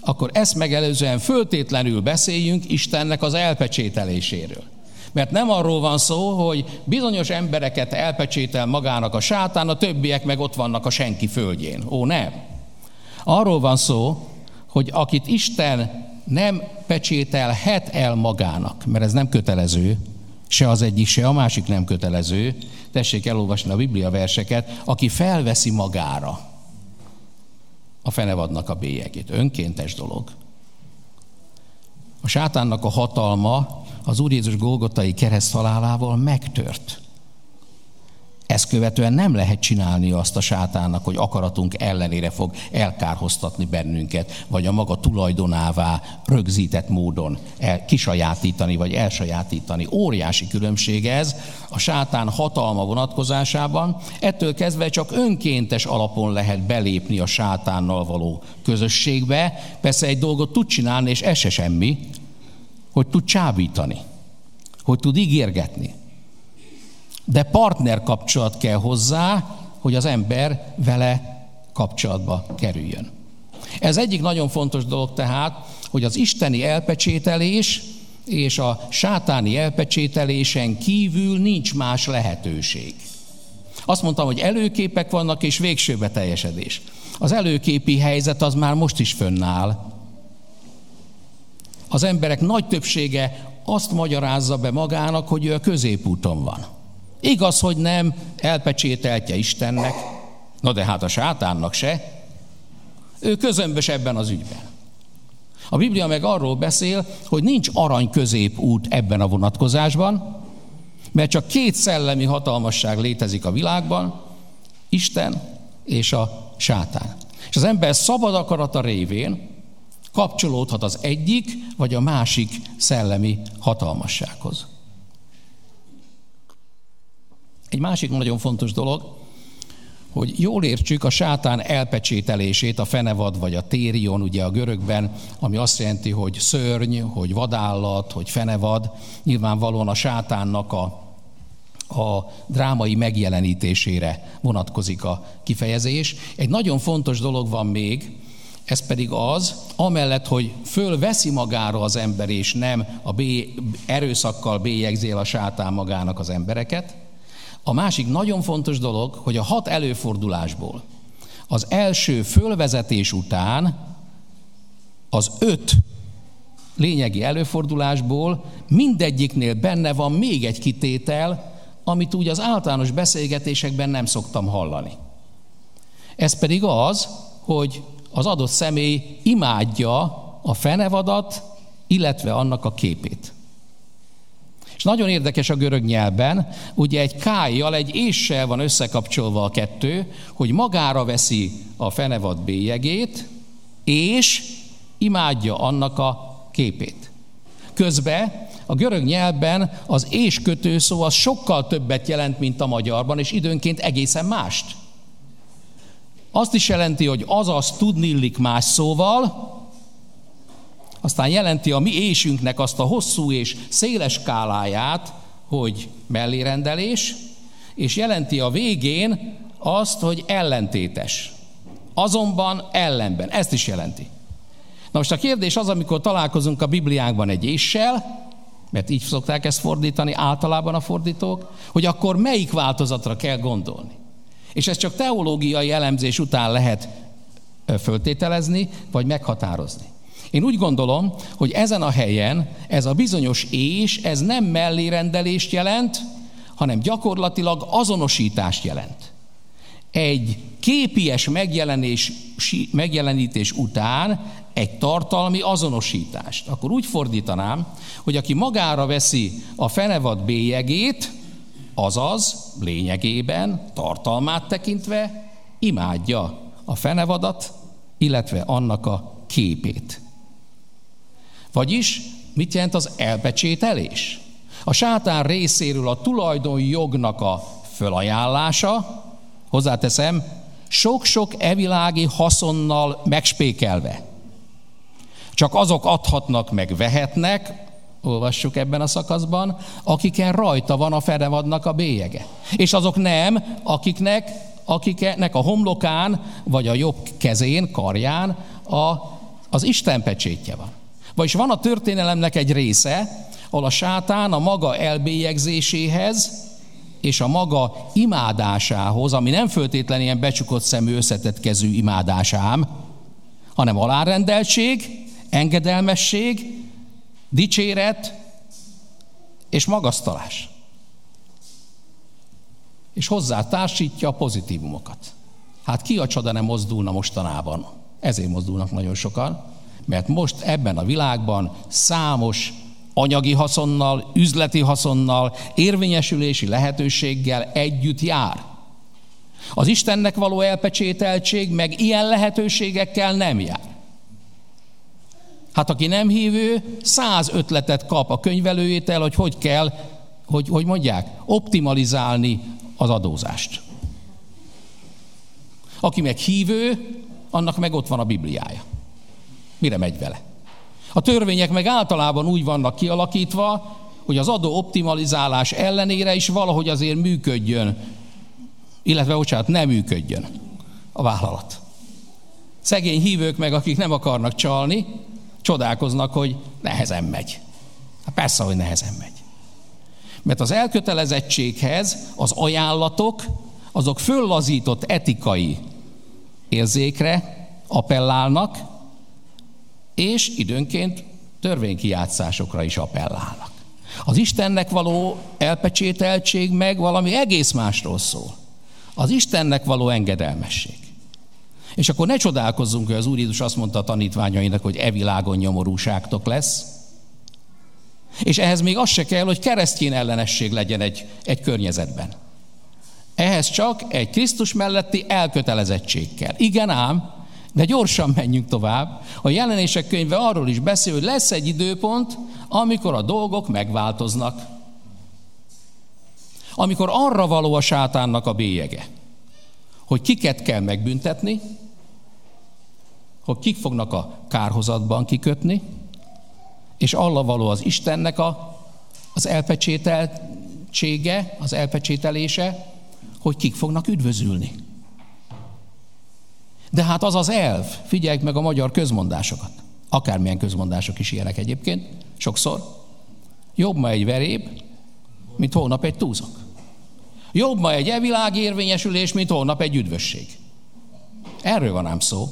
akkor ezt megelőzően föltétlenül beszéljünk Istennek az elpecsételéséről. Mert nem arról van szó, hogy bizonyos embereket elpecsétel magának a sátán, a többiek meg ott vannak a senki földjén. Ó, nem. Arról van szó, hogy akit Isten nem pecsételhet el magának, mert ez nem kötelező, se az egyik, se a másik nem kötelező. Tessék elolvasni a Biblia verseket, aki felveszi magára a fenevadnak a bélyegét. Önkéntes dolog. A sátánnak a hatalma az Úr Jézus Golgotai kereszt halálával megtört. Ezt követően nem lehet csinálni azt a sátánnak, hogy akaratunk ellenére fog elkárhoztatni bennünket, vagy a maga tulajdonává rögzített módon el, kisajátítani, vagy elsajátítani. Óriási különbség ez a sátán hatalma vonatkozásában. Ettől kezdve csak önkéntes alapon lehet belépni a sátánnal való közösségbe. Persze egy dolgot tud csinálni, és ez se semmi, hogy tud csábítani, hogy tud ígérgetni. De partner kapcsolat kell hozzá, hogy az ember vele kapcsolatba kerüljön. Ez egyik nagyon fontos dolog tehát, hogy az isteni elpecsételés és a sátáni elpecsételésen kívül nincs más lehetőség. Azt mondtam, hogy előképek vannak és végső beteljesedés. Az előképi helyzet az már most is fönnáll. Az emberek nagy többsége azt magyarázza be magának, hogy ő a középúton van. Igaz, hogy nem elpecsételtje Istennek, na de hát a sátánnak se. Ő közömbös ebben az ügyben. A Biblia meg arról beszél, hogy nincs arany középút ebben a vonatkozásban, mert csak két szellemi hatalmasság létezik a világban, Isten és a sátán. És az ember szabad akarata révén kapcsolódhat az egyik vagy a másik szellemi hatalmassághoz. Egy másik nagyon fontos dolog, hogy jól értsük a sátán elpecsételését, a fenevad vagy a térion, ugye a görögben, ami azt jelenti, hogy szörny, hogy vadállat, hogy fenevad, nyilvánvalóan a sátánnak a, a drámai megjelenítésére vonatkozik a kifejezés. Egy nagyon fontos dolog van még, ez pedig az, amellett, hogy fölveszi magára az ember, és nem a bé, erőszakkal bélyegzél a sátán magának az embereket. A másik nagyon fontos dolog, hogy a hat előfordulásból az első fölvezetés után az öt lényegi előfordulásból mindegyiknél benne van még egy kitétel, amit úgy az általános beszélgetésekben nem szoktam hallani. Ez pedig az, hogy az adott személy imádja a fenevadat, illetve annak a képét. És nagyon érdekes a görög nyelvben, ugye egy kájjal, egy éssel van összekapcsolva a kettő, hogy magára veszi a fenevad bélyegét, és imádja annak a képét. Közben a görög nyelvben az és kötőszó az sokkal többet jelent, mint a magyarban, és időnként egészen mást. Azt is jelenti, hogy azaz tudni illik más szóval, aztán jelenti a mi ésünknek azt a hosszú és széles skáláját, hogy mellérendelés, és jelenti a végén azt, hogy ellentétes. Azonban ellenben. Ezt is jelenti. Na most a kérdés az, amikor találkozunk a Bibliánkban egy éssel, mert így szokták ezt fordítani általában a fordítók, hogy akkor melyik változatra kell gondolni. És ezt csak teológiai elemzés után lehet föltételezni, vagy meghatározni. Én úgy gondolom, hogy ezen a helyen ez a bizonyos és, ez nem mellérendelést jelent, hanem gyakorlatilag azonosítást jelent. Egy képies megjelenés, megjelenítés után egy tartalmi azonosítást. Akkor úgy fordítanám, hogy aki magára veszi a fenevad bélyegét, azaz lényegében, tartalmát tekintve imádja a fenevadat, illetve annak a képét. Vagyis mit jelent az elpecsételés? A sátán részéről a tulajdonjognak a fölajánlása, hozzáteszem, sok-sok evilági haszonnal megspékelve. Csak azok adhatnak meg, vehetnek, olvassuk ebben a szakaszban, akiken rajta van a fedevadnak a bélyege. És azok nem, akiknek, akiknek a homlokán, vagy a jobb kezén, karján a, az Isten pecsétje van. Vagyis van a történelemnek egy része, ahol a sátán a maga elbélyegzéséhez és a maga imádásához, ami nem föltétlenül ilyen becsukott szemű, összetett kezű imádásám, hanem alárendeltség, engedelmesség, dicséret és magasztalás. És hozzá társítja a pozitívumokat. Hát ki a csoda nem mozdulna mostanában? Ezért mozdulnak nagyon sokan, mert most ebben a világban számos anyagi haszonnal, üzleti haszonnal, érvényesülési lehetőséggel együtt jár. Az Istennek való elpecsételtség meg ilyen lehetőségekkel nem jár. Hát aki nem hívő, száz ötletet kap a könyvelőjétel, hogy hogy kell, hogy, hogy mondják, optimalizálni az adózást. Aki meg hívő, annak meg ott van a Bibliája. Mire megy vele? A törvények meg általában úgy vannak kialakítva, hogy az adó optimalizálás ellenére is valahogy azért működjön, illetve, bocsánat, nem működjön a vállalat. Szegény hívők meg, akik nem akarnak csalni, csodálkoznak, hogy nehezen megy. Hát persze, hogy nehezen megy. Mert az elkötelezettséghez az ajánlatok, azok föllazított etikai érzékre appellálnak, és időnként törvénykijátszásokra is appellálnak. Az Istennek való elpecsételtség meg valami egész másról szól. Az Istennek való engedelmesség. És akkor ne csodálkozzunk, hogy az Úr Jézus azt mondta a tanítványainak, hogy e világon nyomorúságtok lesz. És ehhez még az se kell, hogy keresztjén ellenesség legyen egy, egy környezetben. Ehhez csak egy Krisztus melletti elkötelezettség kell. Igen ám, de gyorsan menjünk tovább. A jelenések könyve arról is beszél, hogy lesz egy időpont, amikor a dolgok megváltoznak. Amikor arra való a sátánnak a bélyege, hogy kiket kell megbüntetni, hogy kik fognak a kárhozatban kikötni, és alla való az Istennek a, az elpecsételtsége, az elpecsételése, hogy kik fognak üdvözülni. De hát az az elv, figyeljük meg a magyar közmondásokat. Akármilyen közmondások is ilyenek egyébként, sokszor. Jobb ma egy veréb, mint holnap egy túzok. Jobb ma egy evilági érvényesülés, mint holnap egy üdvösség. Erről van ám szó.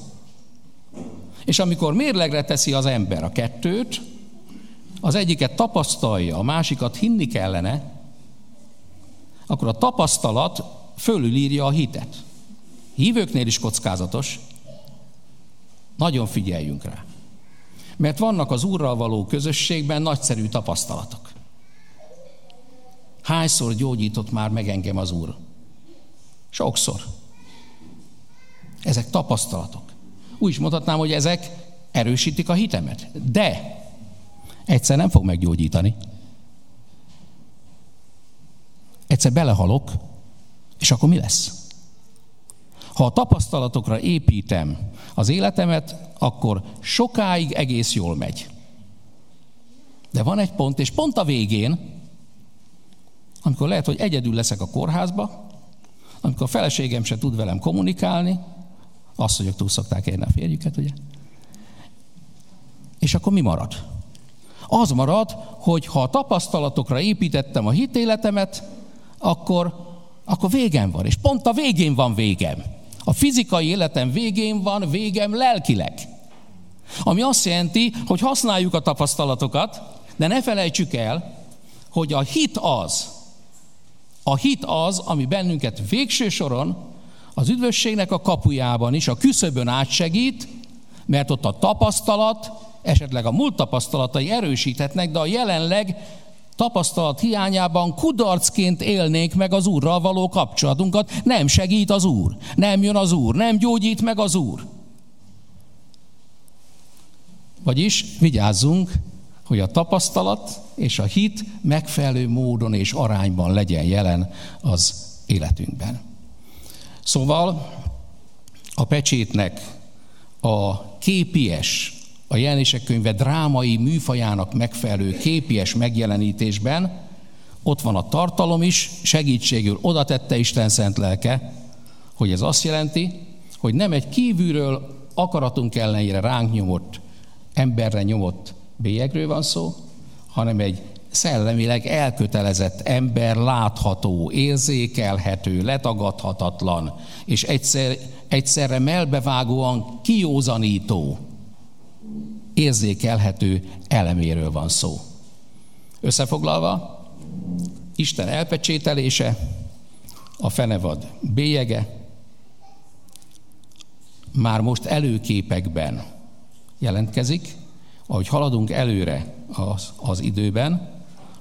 És amikor mérlegre teszi az ember a kettőt, az egyiket tapasztalja, a másikat hinni kellene, akkor a tapasztalat fölülírja a hitet. Hívőknél is kockázatos. Nagyon figyeljünk rá. Mert vannak az Úrral való közösségben nagyszerű tapasztalatok. Hányszor gyógyított már meg engem az Úr? Sokszor. Ezek tapasztalatok. Úgy is mondhatnám, hogy ezek erősítik a hitemet. De egyszer nem fog meggyógyítani. Egyszer belehalok, és akkor mi lesz? Ha a tapasztalatokra építem az életemet, akkor sokáig egész jól megy. De van egy pont, és pont a végén, amikor lehet, hogy egyedül leszek a kórházba, amikor a feleségem se tud velem kommunikálni, hogy túl szokták érni a férjüket, ugye? És akkor mi marad? Az marad, hogy ha a tapasztalatokra építettem a hitéletemet, akkor, akkor végem van. És pont a végén van végem. A fizikai életem végén van végem lelkileg. Ami azt jelenti, hogy használjuk a tapasztalatokat, de ne felejtsük el, hogy a hit az, a hit az, ami bennünket végső soron az üdvösségnek a kapujában is, a küszöbön átsegít, mert ott a tapasztalat, esetleg a múlt tapasztalatai erősíthetnek, de a jelenleg tapasztalat hiányában kudarcként élnénk meg az Úrral való kapcsolatunkat, nem segít az Úr, nem jön az Úr, nem gyógyít meg az Úr. Vagyis vigyázzunk, hogy a tapasztalat és a hit megfelelő módon és arányban legyen jelen az életünkben. Szóval a pecsétnek a képies, a jelenések könyve drámai műfajának megfelelő képies megjelenítésben ott van a tartalom is, segítségül oda tette Isten szent lelke, hogy ez azt jelenti, hogy nem egy kívülről akaratunk ellenére ránk nyomott, emberre nyomott bélyegről van szó, hanem egy szellemileg elkötelezett ember látható, érzékelhető, letagadhatatlan, és egyszer, egyszerre melbevágóan kiózanító, érzékelhető eleméről van szó. Összefoglalva, Isten elpecsételése, a fenevad bélyege, már most előképekben jelentkezik, ahogy haladunk előre az, az időben,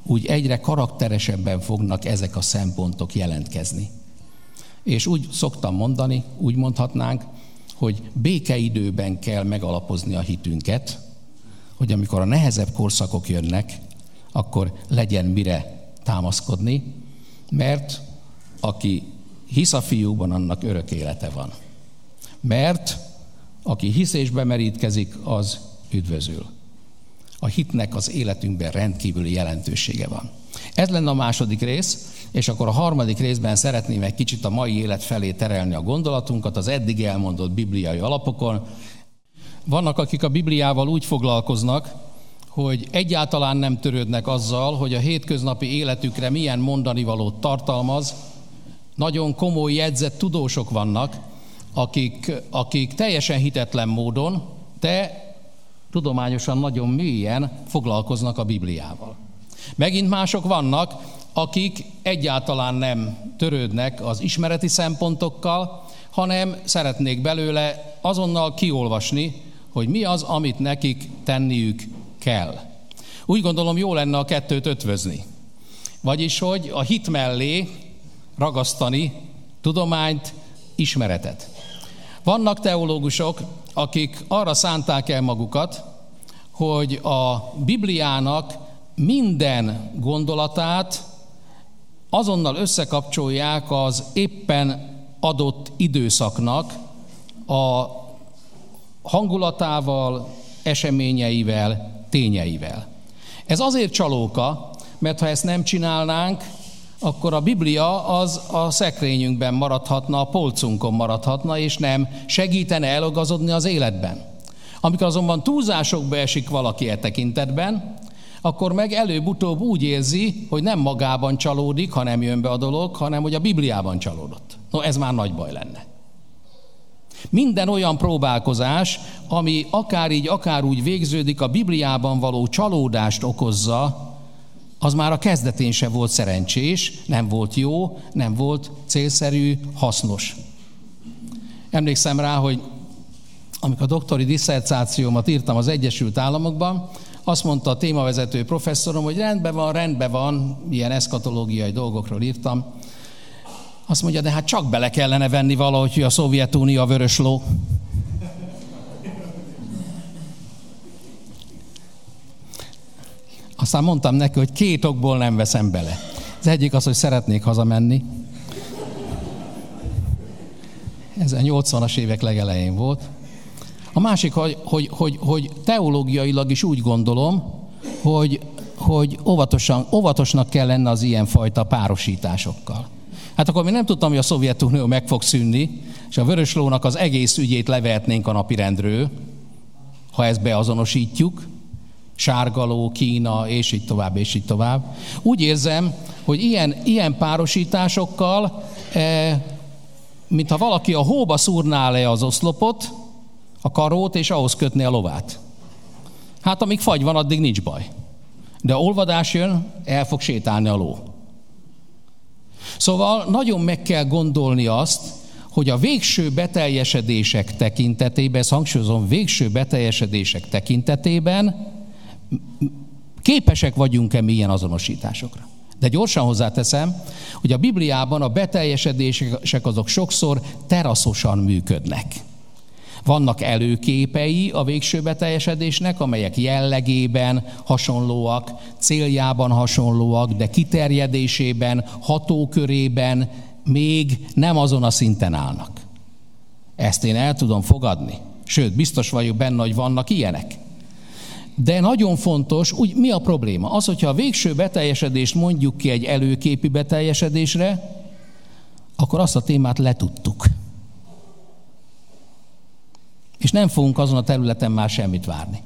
úgy egyre karakteresebben fognak ezek a szempontok jelentkezni. És úgy szoktam mondani, úgy mondhatnánk, hogy békeidőben kell megalapozni a hitünket, hogy amikor a nehezebb korszakok jönnek, akkor legyen mire támaszkodni, mert aki hisz a fiúban, annak örök élete van. Mert aki hiszésbe merítkezik, az üdvözül. A hitnek az életünkben rendkívüli jelentősége van. Ez lenne a második rész, és akkor a harmadik részben szeretném egy kicsit a mai élet felé terelni a gondolatunkat az eddig elmondott bibliai alapokon. Vannak, akik a Bibliával úgy foglalkoznak, hogy egyáltalán nem törődnek azzal, hogy a hétköznapi életükre milyen mondani valót tartalmaz. Nagyon komoly jegyzett tudósok vannak, akik, akik teljesen hitetlen módon, de tudományosan nagyon mélyen foglalkoznak a Bibliával. Megint mások vannak, akik egyáltalán nem törődnek az ismereti szempontokkal, hanem szeretnék belőle azonnal kiolvasni, hogy mi az, amit nekik tenniük kell. Úgy gondolom, jó lenne a kettőt ötvözni. Vagyis, hogy a hit mellé ragasztani tudományt, ismeretet. Vannak teológusok, akik arra szánták el magukat, hogy a Bibliának minden gondolatát azonnal összekapcsolják az éppen adott időszaknak a hangulatával, eseményeivel, tényeivel. Ez azért csalóka, mert ha ezt nem csinálnánk, akkor a Biblia az a szekrényünkben maradhatna, a polcunkon maradhatna, és nem segítene elogazodni az életben. Amikor azonban túlzásokba esik valaki e tekintetben, akkor meg előbb-utóbb úgy érzi, hogy nem magában csalódik, ha nem jön be a dolog, hanem hogy a Bibliában csalódott. No, ez már nagy baj lenne. Minden olyan próbálkozás, ami akár így, akár úgy végződik, a Bibliában való csalódást okozza, az már a kezdetén se volt szerencsés, nem volt jó, nem volt célszerű, hasznos. Emlékszem rá, hogy amikor a doktori disszertációmat írtam az Egyesült Államokban, azt mondta a témavezető professzorom, hogy rendben van, rendben van, ilyen eszkatológiai dolgokról írtam, azt mondja, de hát csak bele kellene venni valahogy, hogy a Szovjetunió a vörös ló. Aztán mondtam neki, hogy két okból nem veszem bele. Az egyik az, hogy szeretnék hazamenni. Ez a 80-as évek legelején volt. A másik, hogy, hogy, hogy, hogy teológiailag is úgy gondolom, hogy, hogy óvatosan, óvatosnak kell lenni az ilyenfajta párosításokkal. Hát akkor mi nem tudtam, hogy a Szovjetunió meg fog szűnni, és a Vöröslónak az egész ügyét levehetnénk a napirendről, ha ezt beazonosítjuk, sárgaló, Kína, és így tovább, és így tovább. Úgy érzem, hogy ilyen, ilyen párosításokkal, e, mintha valaki a hóba szúrná le az oszlopot, a karót, és ahhoz kötné a lovát. Hát amíg fagy van, addig nincs baj. De olvadás jön, el fog sétálni a ló. Szóval nagyon meg kell gondolni azt, hogy a végső beteljesedések tekintetében, ezt hangsúlyozom, végső beteljesedések tekintetében képesek vagyunk-e mi ilyen azonosításokra. De gyorsan hozzáteszem, hogy a Bibliában a beteljesedések azok sokszor teraszosan működnek. Vannak előképei a végső beteljesedésnek, amelyek jellegében hasonlóak, céljában hasonlóak, de kiterjedésében, hatókörében még nem azon a szinten állnak. Ezt én el tudom fogadni. Sőt, biztos vagyok benne, hogy vannak ilyenek. De nagyon fontos, úgy mi a probléma? Az, hogyha a végső beteljesedést mondjuk ki egy előképi beteljesedésre, akkor azt a témát letudtuk. És nem fogunk azon a területen már semmit várni.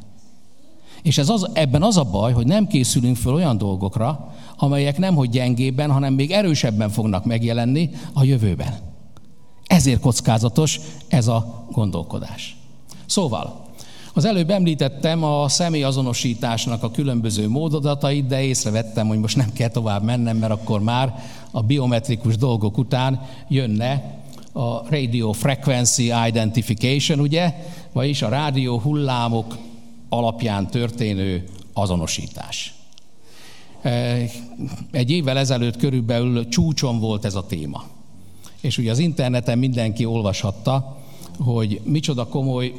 És ez az, ebben az a baj, hogy nem készülünk föl olyan dolgokra, amelyek nem hogy gyengébben, hanem még erősebben fognak megjelenni a jövőben. Ezért kockázatos ez a gondolkodás. Szóval, az előbb említettem a személyazonosításnak a különböző módodatait, de észrevettem, hogy most nem kell tovább mennem, mert akkor már a biometrikus dolgok után jönne a radio frequency identification, ugye, vagyis a rádió hullámok alapján történő azonosítás. E, egy évvel ezelőtt körülbelül csúcson volt ez a téma. És ugye az interneten mindenki olvashatta, hogy micsoda komoly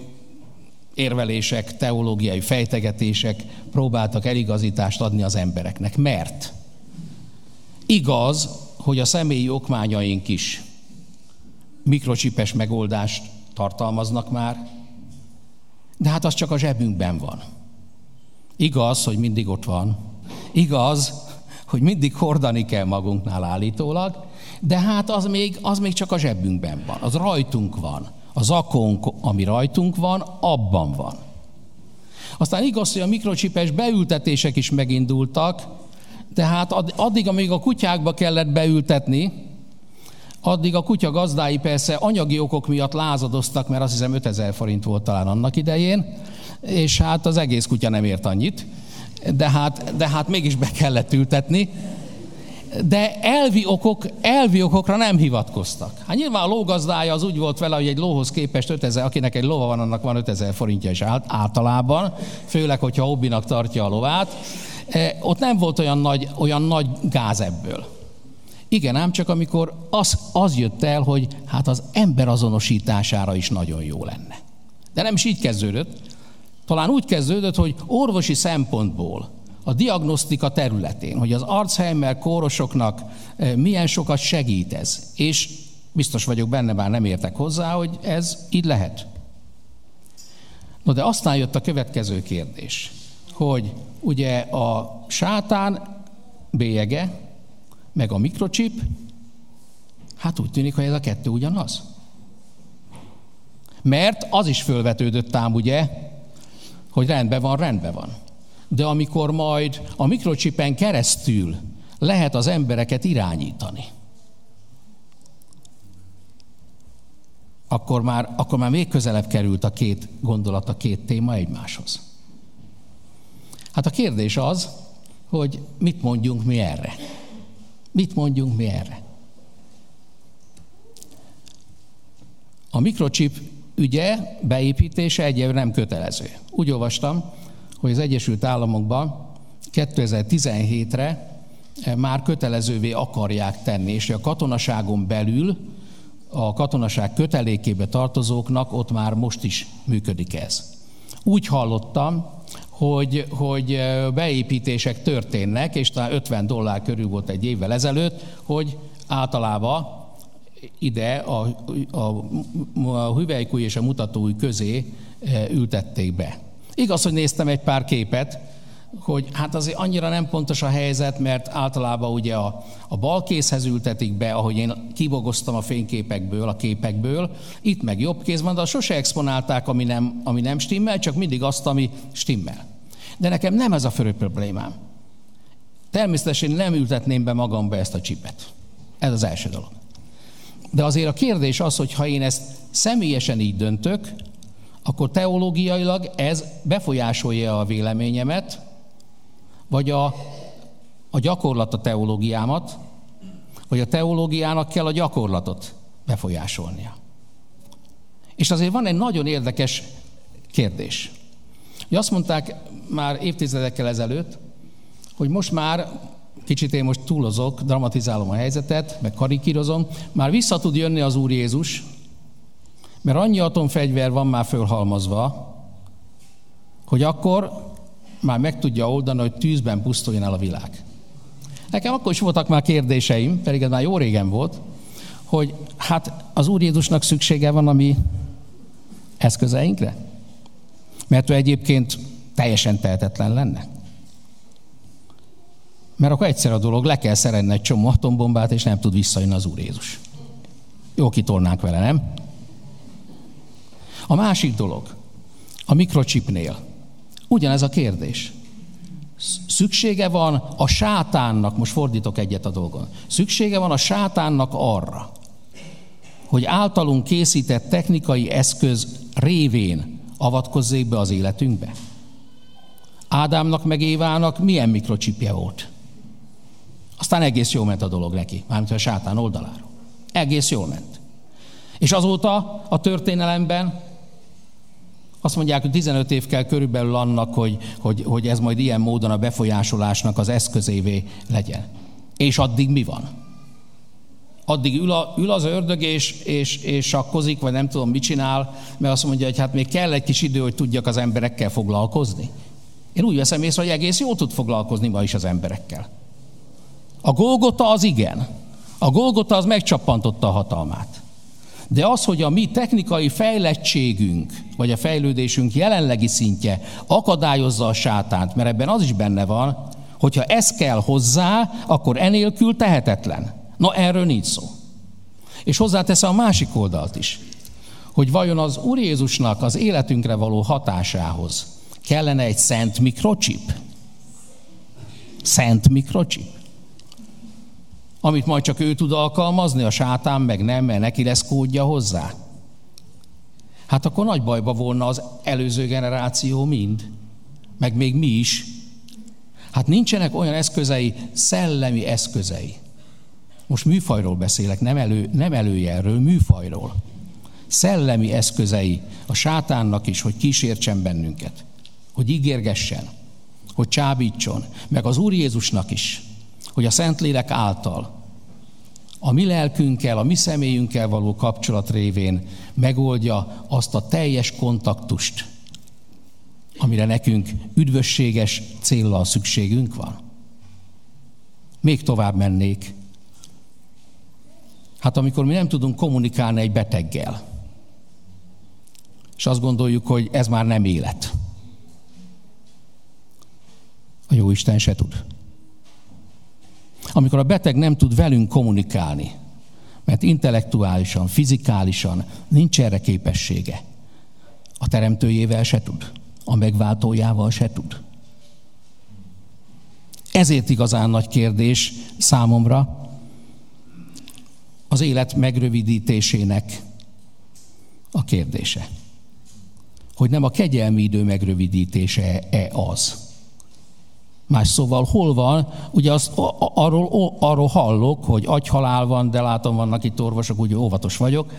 érvelések, teológiai fejtegetések próbáltak eligazítást adni az embereknek. Mert igaz, hogy a személyi okmányaink is mikrocsipes megoldást tartalmaznak már, de hát az csak a zsebünkben van. Igaz, hogy mindig ott van. Igaz, hogy mindig hordani kell magunknál állítólag, de hát az még, az még csak a zsebünkben van, az rajtunk van. Az akónk, ami rajtunk van, abban van. Aztán igaz, hogy a mikrocsipes beültetések is megindultak, tehát addig, amíg a kutyákba kellett beültetni, addig a kutya gazdái persze anyagi okok miatt lázadoztak, mert azt hiszem 5000 forint volt talán annak idején, és hát az egész kutya nem ért annyit, de hát, de hát mégis be kellett ültetni de elvi, okok, elvi okokra nem hivatkoztak. Hát nyilván a lógazdája az úgy volt vele, hogy egy lóhoz képest 5000, akinek egy lova van, annak van 5000 forintja is általában, főleg, hogyha hobbinak tartja a lovát. E, ott nem volt olyan nagy, olyan nagy gáz ebből. Igen, ám csak amikor az, az jött el, hogy hát az ember azonosítására is nagyon jó lenne. De nem is így kezdődött. Talán úgy kezdődött, hogy orvosi szempontból a diagnosztika területén, hogy az Alzheimer kórosoknak eh, milyen sokat segít ez. És biztos vagyok benne, bár nem értek hozzá, hogy ez így lehet. No de aztán jött a következő kérdés, hogy ugye a sátán bélyege, meg a mikrochip, hát úgy tűnik, hogy ez a kettő ugyanaz. Mert az is fölvetődött ám, ugye, hogy rendben van, rendben van de amikor majd a mikrocsipen keresztül lehet az embereket irányítani, akkor már, akkor már még közelebb került a két gondolat, a két téma egymáshoz. Hát a kérdés az, hogy mit mondjunk mi erre. Mit mondjunk mi erre? A mikrochip ügye beépítése egyébként nem kötelező. Úgy olvastam, hogy az Egyesült Államokban 2017-re eh, már kötelezővé akarják tenni, és a katonaságon belül a katonaság kötelékébe tartozóknak ott már most is működik ez. Úgy hallottam, hogy, hogy eh, beépítések történnek, és talán 50 dollár körül volt egy évvel ezelőtt, hogy általában ide a, a, a hüvelykúj és a mutatói közé eh, ültették be. Igaz, hogy néztem egy pár képet, hogy hát azért annyira nem pontos a helyzet, mert általában ugye a, a bal kézhez ültetik be, ahogy én kibogoztam a fényképekből, a képekből, itt meg jobb kéz van, de sose exponálták, ami nem, ami nem stimmel, csak mindig azt, ami stimmel. De nekem nem ez a fő problémám. Természetesen nem ültetném be magamba ezt a csipet. Ez az első dolog. De azért a kérdés az, hogy ha én ezt személyesen így döntök, akkor teológiailag ez befolyásolja a véleményemet, vagy a, a gyakorlat a teológiámat, vagy a teológiának kell a gyakorlatot befolyásolnia. És azért van egy nagyon érdekes kérdés. Ugye azt mondták már évtizedekkel ezelőtt, hogy most már, kicsit én most túlozok, dramatizálom a helyzetet, meg karikírozom, már vissza tud jönni az Úr Jézus, mert annyi atomfegyver van már fölhalmazva, hogy akkor már meg tudja oldani, hogy tűzben pusztuljon el a világ. Nekem akkor is voltak már kérdéseim, pedig ez már jó régen volt, hogy hát az Úr Jézusnak szüksége van a mi eszközeinkre? Mert ő egyébként teljesen tehetetlen lenne. Mert akkor egyszer a dolog, le kell szerelni egy csomó atombombát, és nem tud visszajönni az Úr Jézus. Jó kitolnánk vele, nem? A másik dolog, a mikrocsipnél. Ugyanez a kérdés. Szüksége van a sátánnak, most fordítok egyet a dolgon, szüksége van a sátánnak arra, hogy általunk készített technikai eszköz révén avatkozzék be az életünkbe? Ádámnak meg Évának milyen mikrocsipje volt? Aztán egész jól ment a dolog neki, mármint a sátán oldaláról. Egész jól ment. És azóta a történelemben azt mondják, hogy 15 év kell körülbelül annak, hogy, hogy, hogy ez majd ilyen módon a befolyásolásnak az eszközévé legyen. És addig mi van? Addig ül, a, ül az ördög és, és, és sakkozik, vagy nem tudom, mit csinál, mert azt mondja, hogy hát még kell egy kis idő, hogy tudjak az emberekkel foglalkozni. Én úgy veszem észre, hogy egész jól tud foglalkozni ma is az emberekkel. A Golgota az igen. A Golgota az megcsappantotta a hatalmát. De az, hogy a mi technikai fejlettségünk, vagy a fejlődésünk jelenlegi szintje akadályozza a sátánt, mert ebben az is benne van, hogyha ez kell hozzá, akkor enélkül tehetetlen. Na erről nincs szó. És hozzáteszem a másik oldalt is, hogy vajon az Úr Jézusnak az életünkre való hatásához kellene egy szent mikrocsip? Szent mikrocsip? Amit majd csak ő tud alkalmazni, a sátán meg nem, mert neki lesz kódja hozzá. Hát akkor nagy bajba volna az előző generáció mind, meg még mi is. Hát nincsenek olyan eszközei, szellemi eszközei. Most műfajról beszélek, nem, elő, nem előjelről, műfajról. Szellemi eszközei a sátánnak is, hogy kísértsen bennünket, hogy ígérgessen, hogy csábítson, meg az Úr Jézusnak is hogy a Szentlélek által a mi lelkünkkel, a mi személyünkkel való kapcsolat révén megoldja azt a teljes kontaktust, amire nekünk üdvösséges céllal szükségünk van. Még tovább mennék. Hát amikor mi nem tudunk kommunikálni egy beteggel, és azt gondoljuk, hogy ez már nem élet. A jó Isten se tud amikor a beteg nem tud velünk kommunikálni, mert intellektuálisan, fizikálisan nincs erre képessége. A teremtőjével se tud, a megváltójával se tud. Ezért igazán nagy kérdés számomra az élet megrövidítésének a kérdése. Hogy nem a kegyelmi idő megrövidítése-e az, Más szóval hol van, ugye az, arról, arról hallok, hogy agyhalál van, de látom vannak itt orvosok, úgy óvatos vagyok,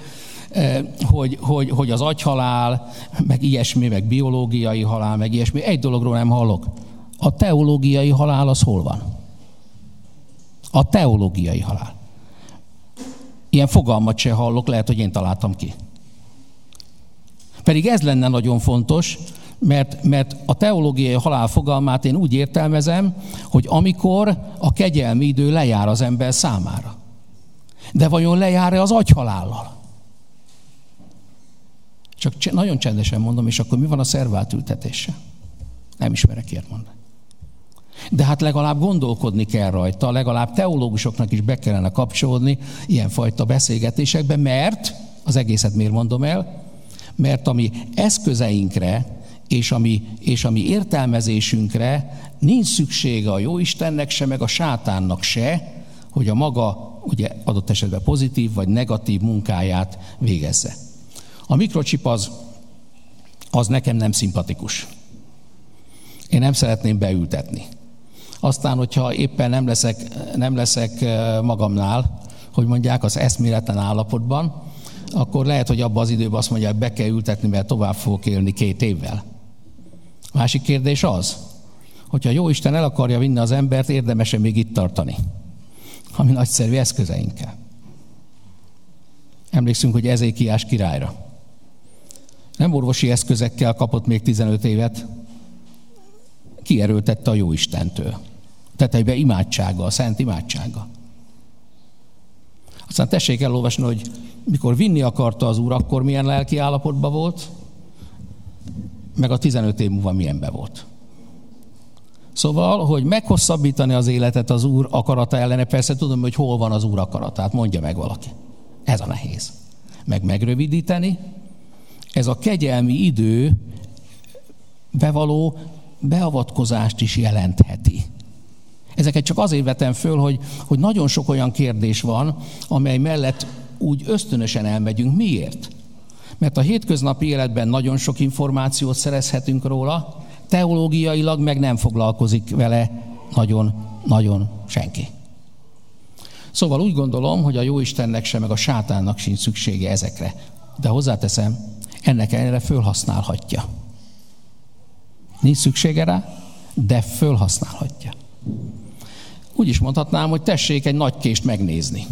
eh, hogy, hogy, hogy az agyhalál, meg ilyesmi, meg biológiai halál, meg ilyesmi. Egy dologról nem hallok. A teológiai halál az hol van? A teológiai halál. Ilyen fogalmat se hallok, lehet, hogy én találtam ki. Pedig ez lenne nagyon fontos, mert, mert a teológiai halál fogalmát én úgy értelmezem, hogy amikor a kegyelmi idő lejár az ember számára. De vajon lejár-e az agyhalállal? Csak nagyon csendesen mondom, és akkor mi van a szerváltültetése? Nem ismerek ilyet mondani. De hát legalább gondolkodni kell rajta, legalább teológusoknak is be kellene kapcsolódni ilyenfajta beszélgetésekbe, mert, az egészet miért mondom el, mert ami eszközeinkre, és a, mi, és a mi értelmezésünkre nincs szüksége a Jóistennek se, meg a sátánnak se, hogy a maga, ugye adott esetben pozitív vagy negatív munkáját végezze. A mikrocsip az, az nekem nem szimpatikus. Én nem szeretném beültetni. Aztán, hogyha éppen nem leszek, nem leszek eh, magamnál, hogy mondják, az eszméletlen állapotban, akkor lehet, hogy abban az időben azt mondják, be kell ültetni, mert tovább fogok élni két évvel. Másik kérdés az, hogyha jó Isten el akarja vinni az embert, érdemese még itt tartani, ami nagyszerű eszközeinkkel. Emlékszünk, hogy Ezékiás királyra. Nem orvosi eszközekkel kapott még 15 évet, kierőltette a jó Istentől. Tetejbe imádsága, a szent imádsága. Az Aztán tessék elolvasni, hogy mikor vinni akarta az úr, akkor milyen lelki állapotban volt, meg a 15 év múlva milyenbe volt. Szóval, hogy meghosszabbítani az életet az Úr akarata ellene, persze tudom, hogy hol van az Úr akaratát, mondja meg valaki. Ez a nehéz. Meg megrövidíteni, ez a kegyelmi idő bevaló beavatkozást is jelentheti. Ezeket csak azért vetem föl, hogy, hogy nagyon sok olyan kérdés van, amely mellett úgy ösztönösen elmegyünk. Miért? Mert a hétköznapi életben nagyon sok információt szerezhetünk róla, teológiailag meg nem foglalkozik vele nagyon-nagyon senki. Szóval úgy gondolom, hogy a Jóistennek sem, meg a sátánnak sincs szüksége ezekre. De hozzáteszem, ennek ellenére fölhasználhatja. Nincs szüksége rá, de fölhasználhatja. Úgy is mondhatnám, hogy tessék egy nagy kést megnézni.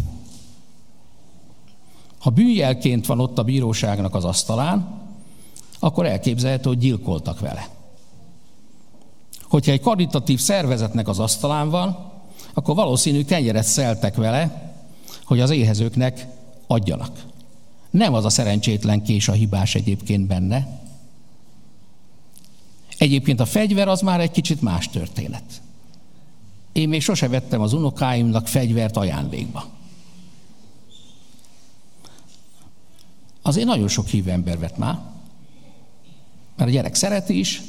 Ha bűnjelként van ott a bíróságnak az asztalán, akkor elképzelhető, hogy gyilkoltak vele. Hogyha egy karitatív szervezetnek az asztalán van, akkor valószínű kenyeret szeltek vele, hogy az éhezőknek adjanak. Nem az a szerencsétlen kés a hibás egyébként benne. Egyébként a fegyver az már egy kicsit más történet. Én még sose vettem az unokáimnak fegyvert ajándékba. Azért nagyon sok hívő ember vett már, mert a gyerek szereti is,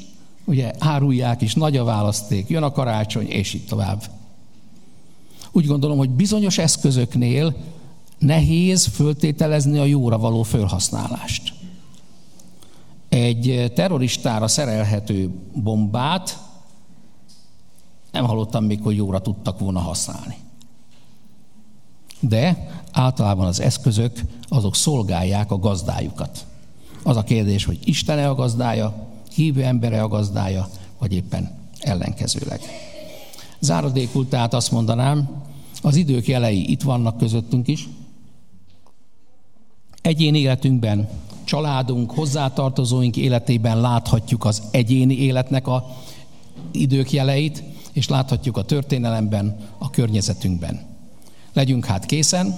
ugye árulják is, nagy a választék, jön a karácsony, és így tovább. Úgy gondolom, hogy bizonyos eszközöknél nehéz föltételezni a jóra való felhasználást. Egy terroristára szerelhető bombát nem hallottam még, hogy jóra tudtak volna használni. De általában az eszközök azok szolgálják a gazdájukat. Az a kérdés, hogy Istene a gazdája, hívő embere a gazdája, vagy éppen ellenkezőleg. Záradékul tehát azt mondanám, az idők jelei itt vannak közöttünk is. Egyéni életünkben, családunk, hozzátartozóink életében láthatjuk az egyéni életnek a idők jeleit, és láthatjuk a történelemben, a környezetünkben. Legyünk hát készen,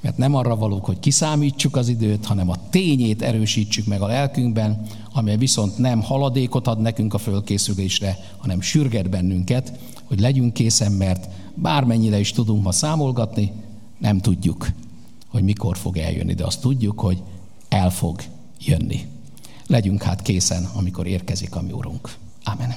mert nem arra valók, hogy kiszámítsuk az időt, hanem a tényét erősítsük meg a lelkünkben, amely viszont nem haladékot ad nekünk a fölkészülésre, hanem sürget bennünket, hogy legyünk készen, mert bármennyire is tudunk ma számolgatni, nem tudjuk, hogy mikor fog eljönni, de azt tudjuk, hogy el fog jönni. Legyünk hát készen, amikor érkezik a mi Urunk. Amen.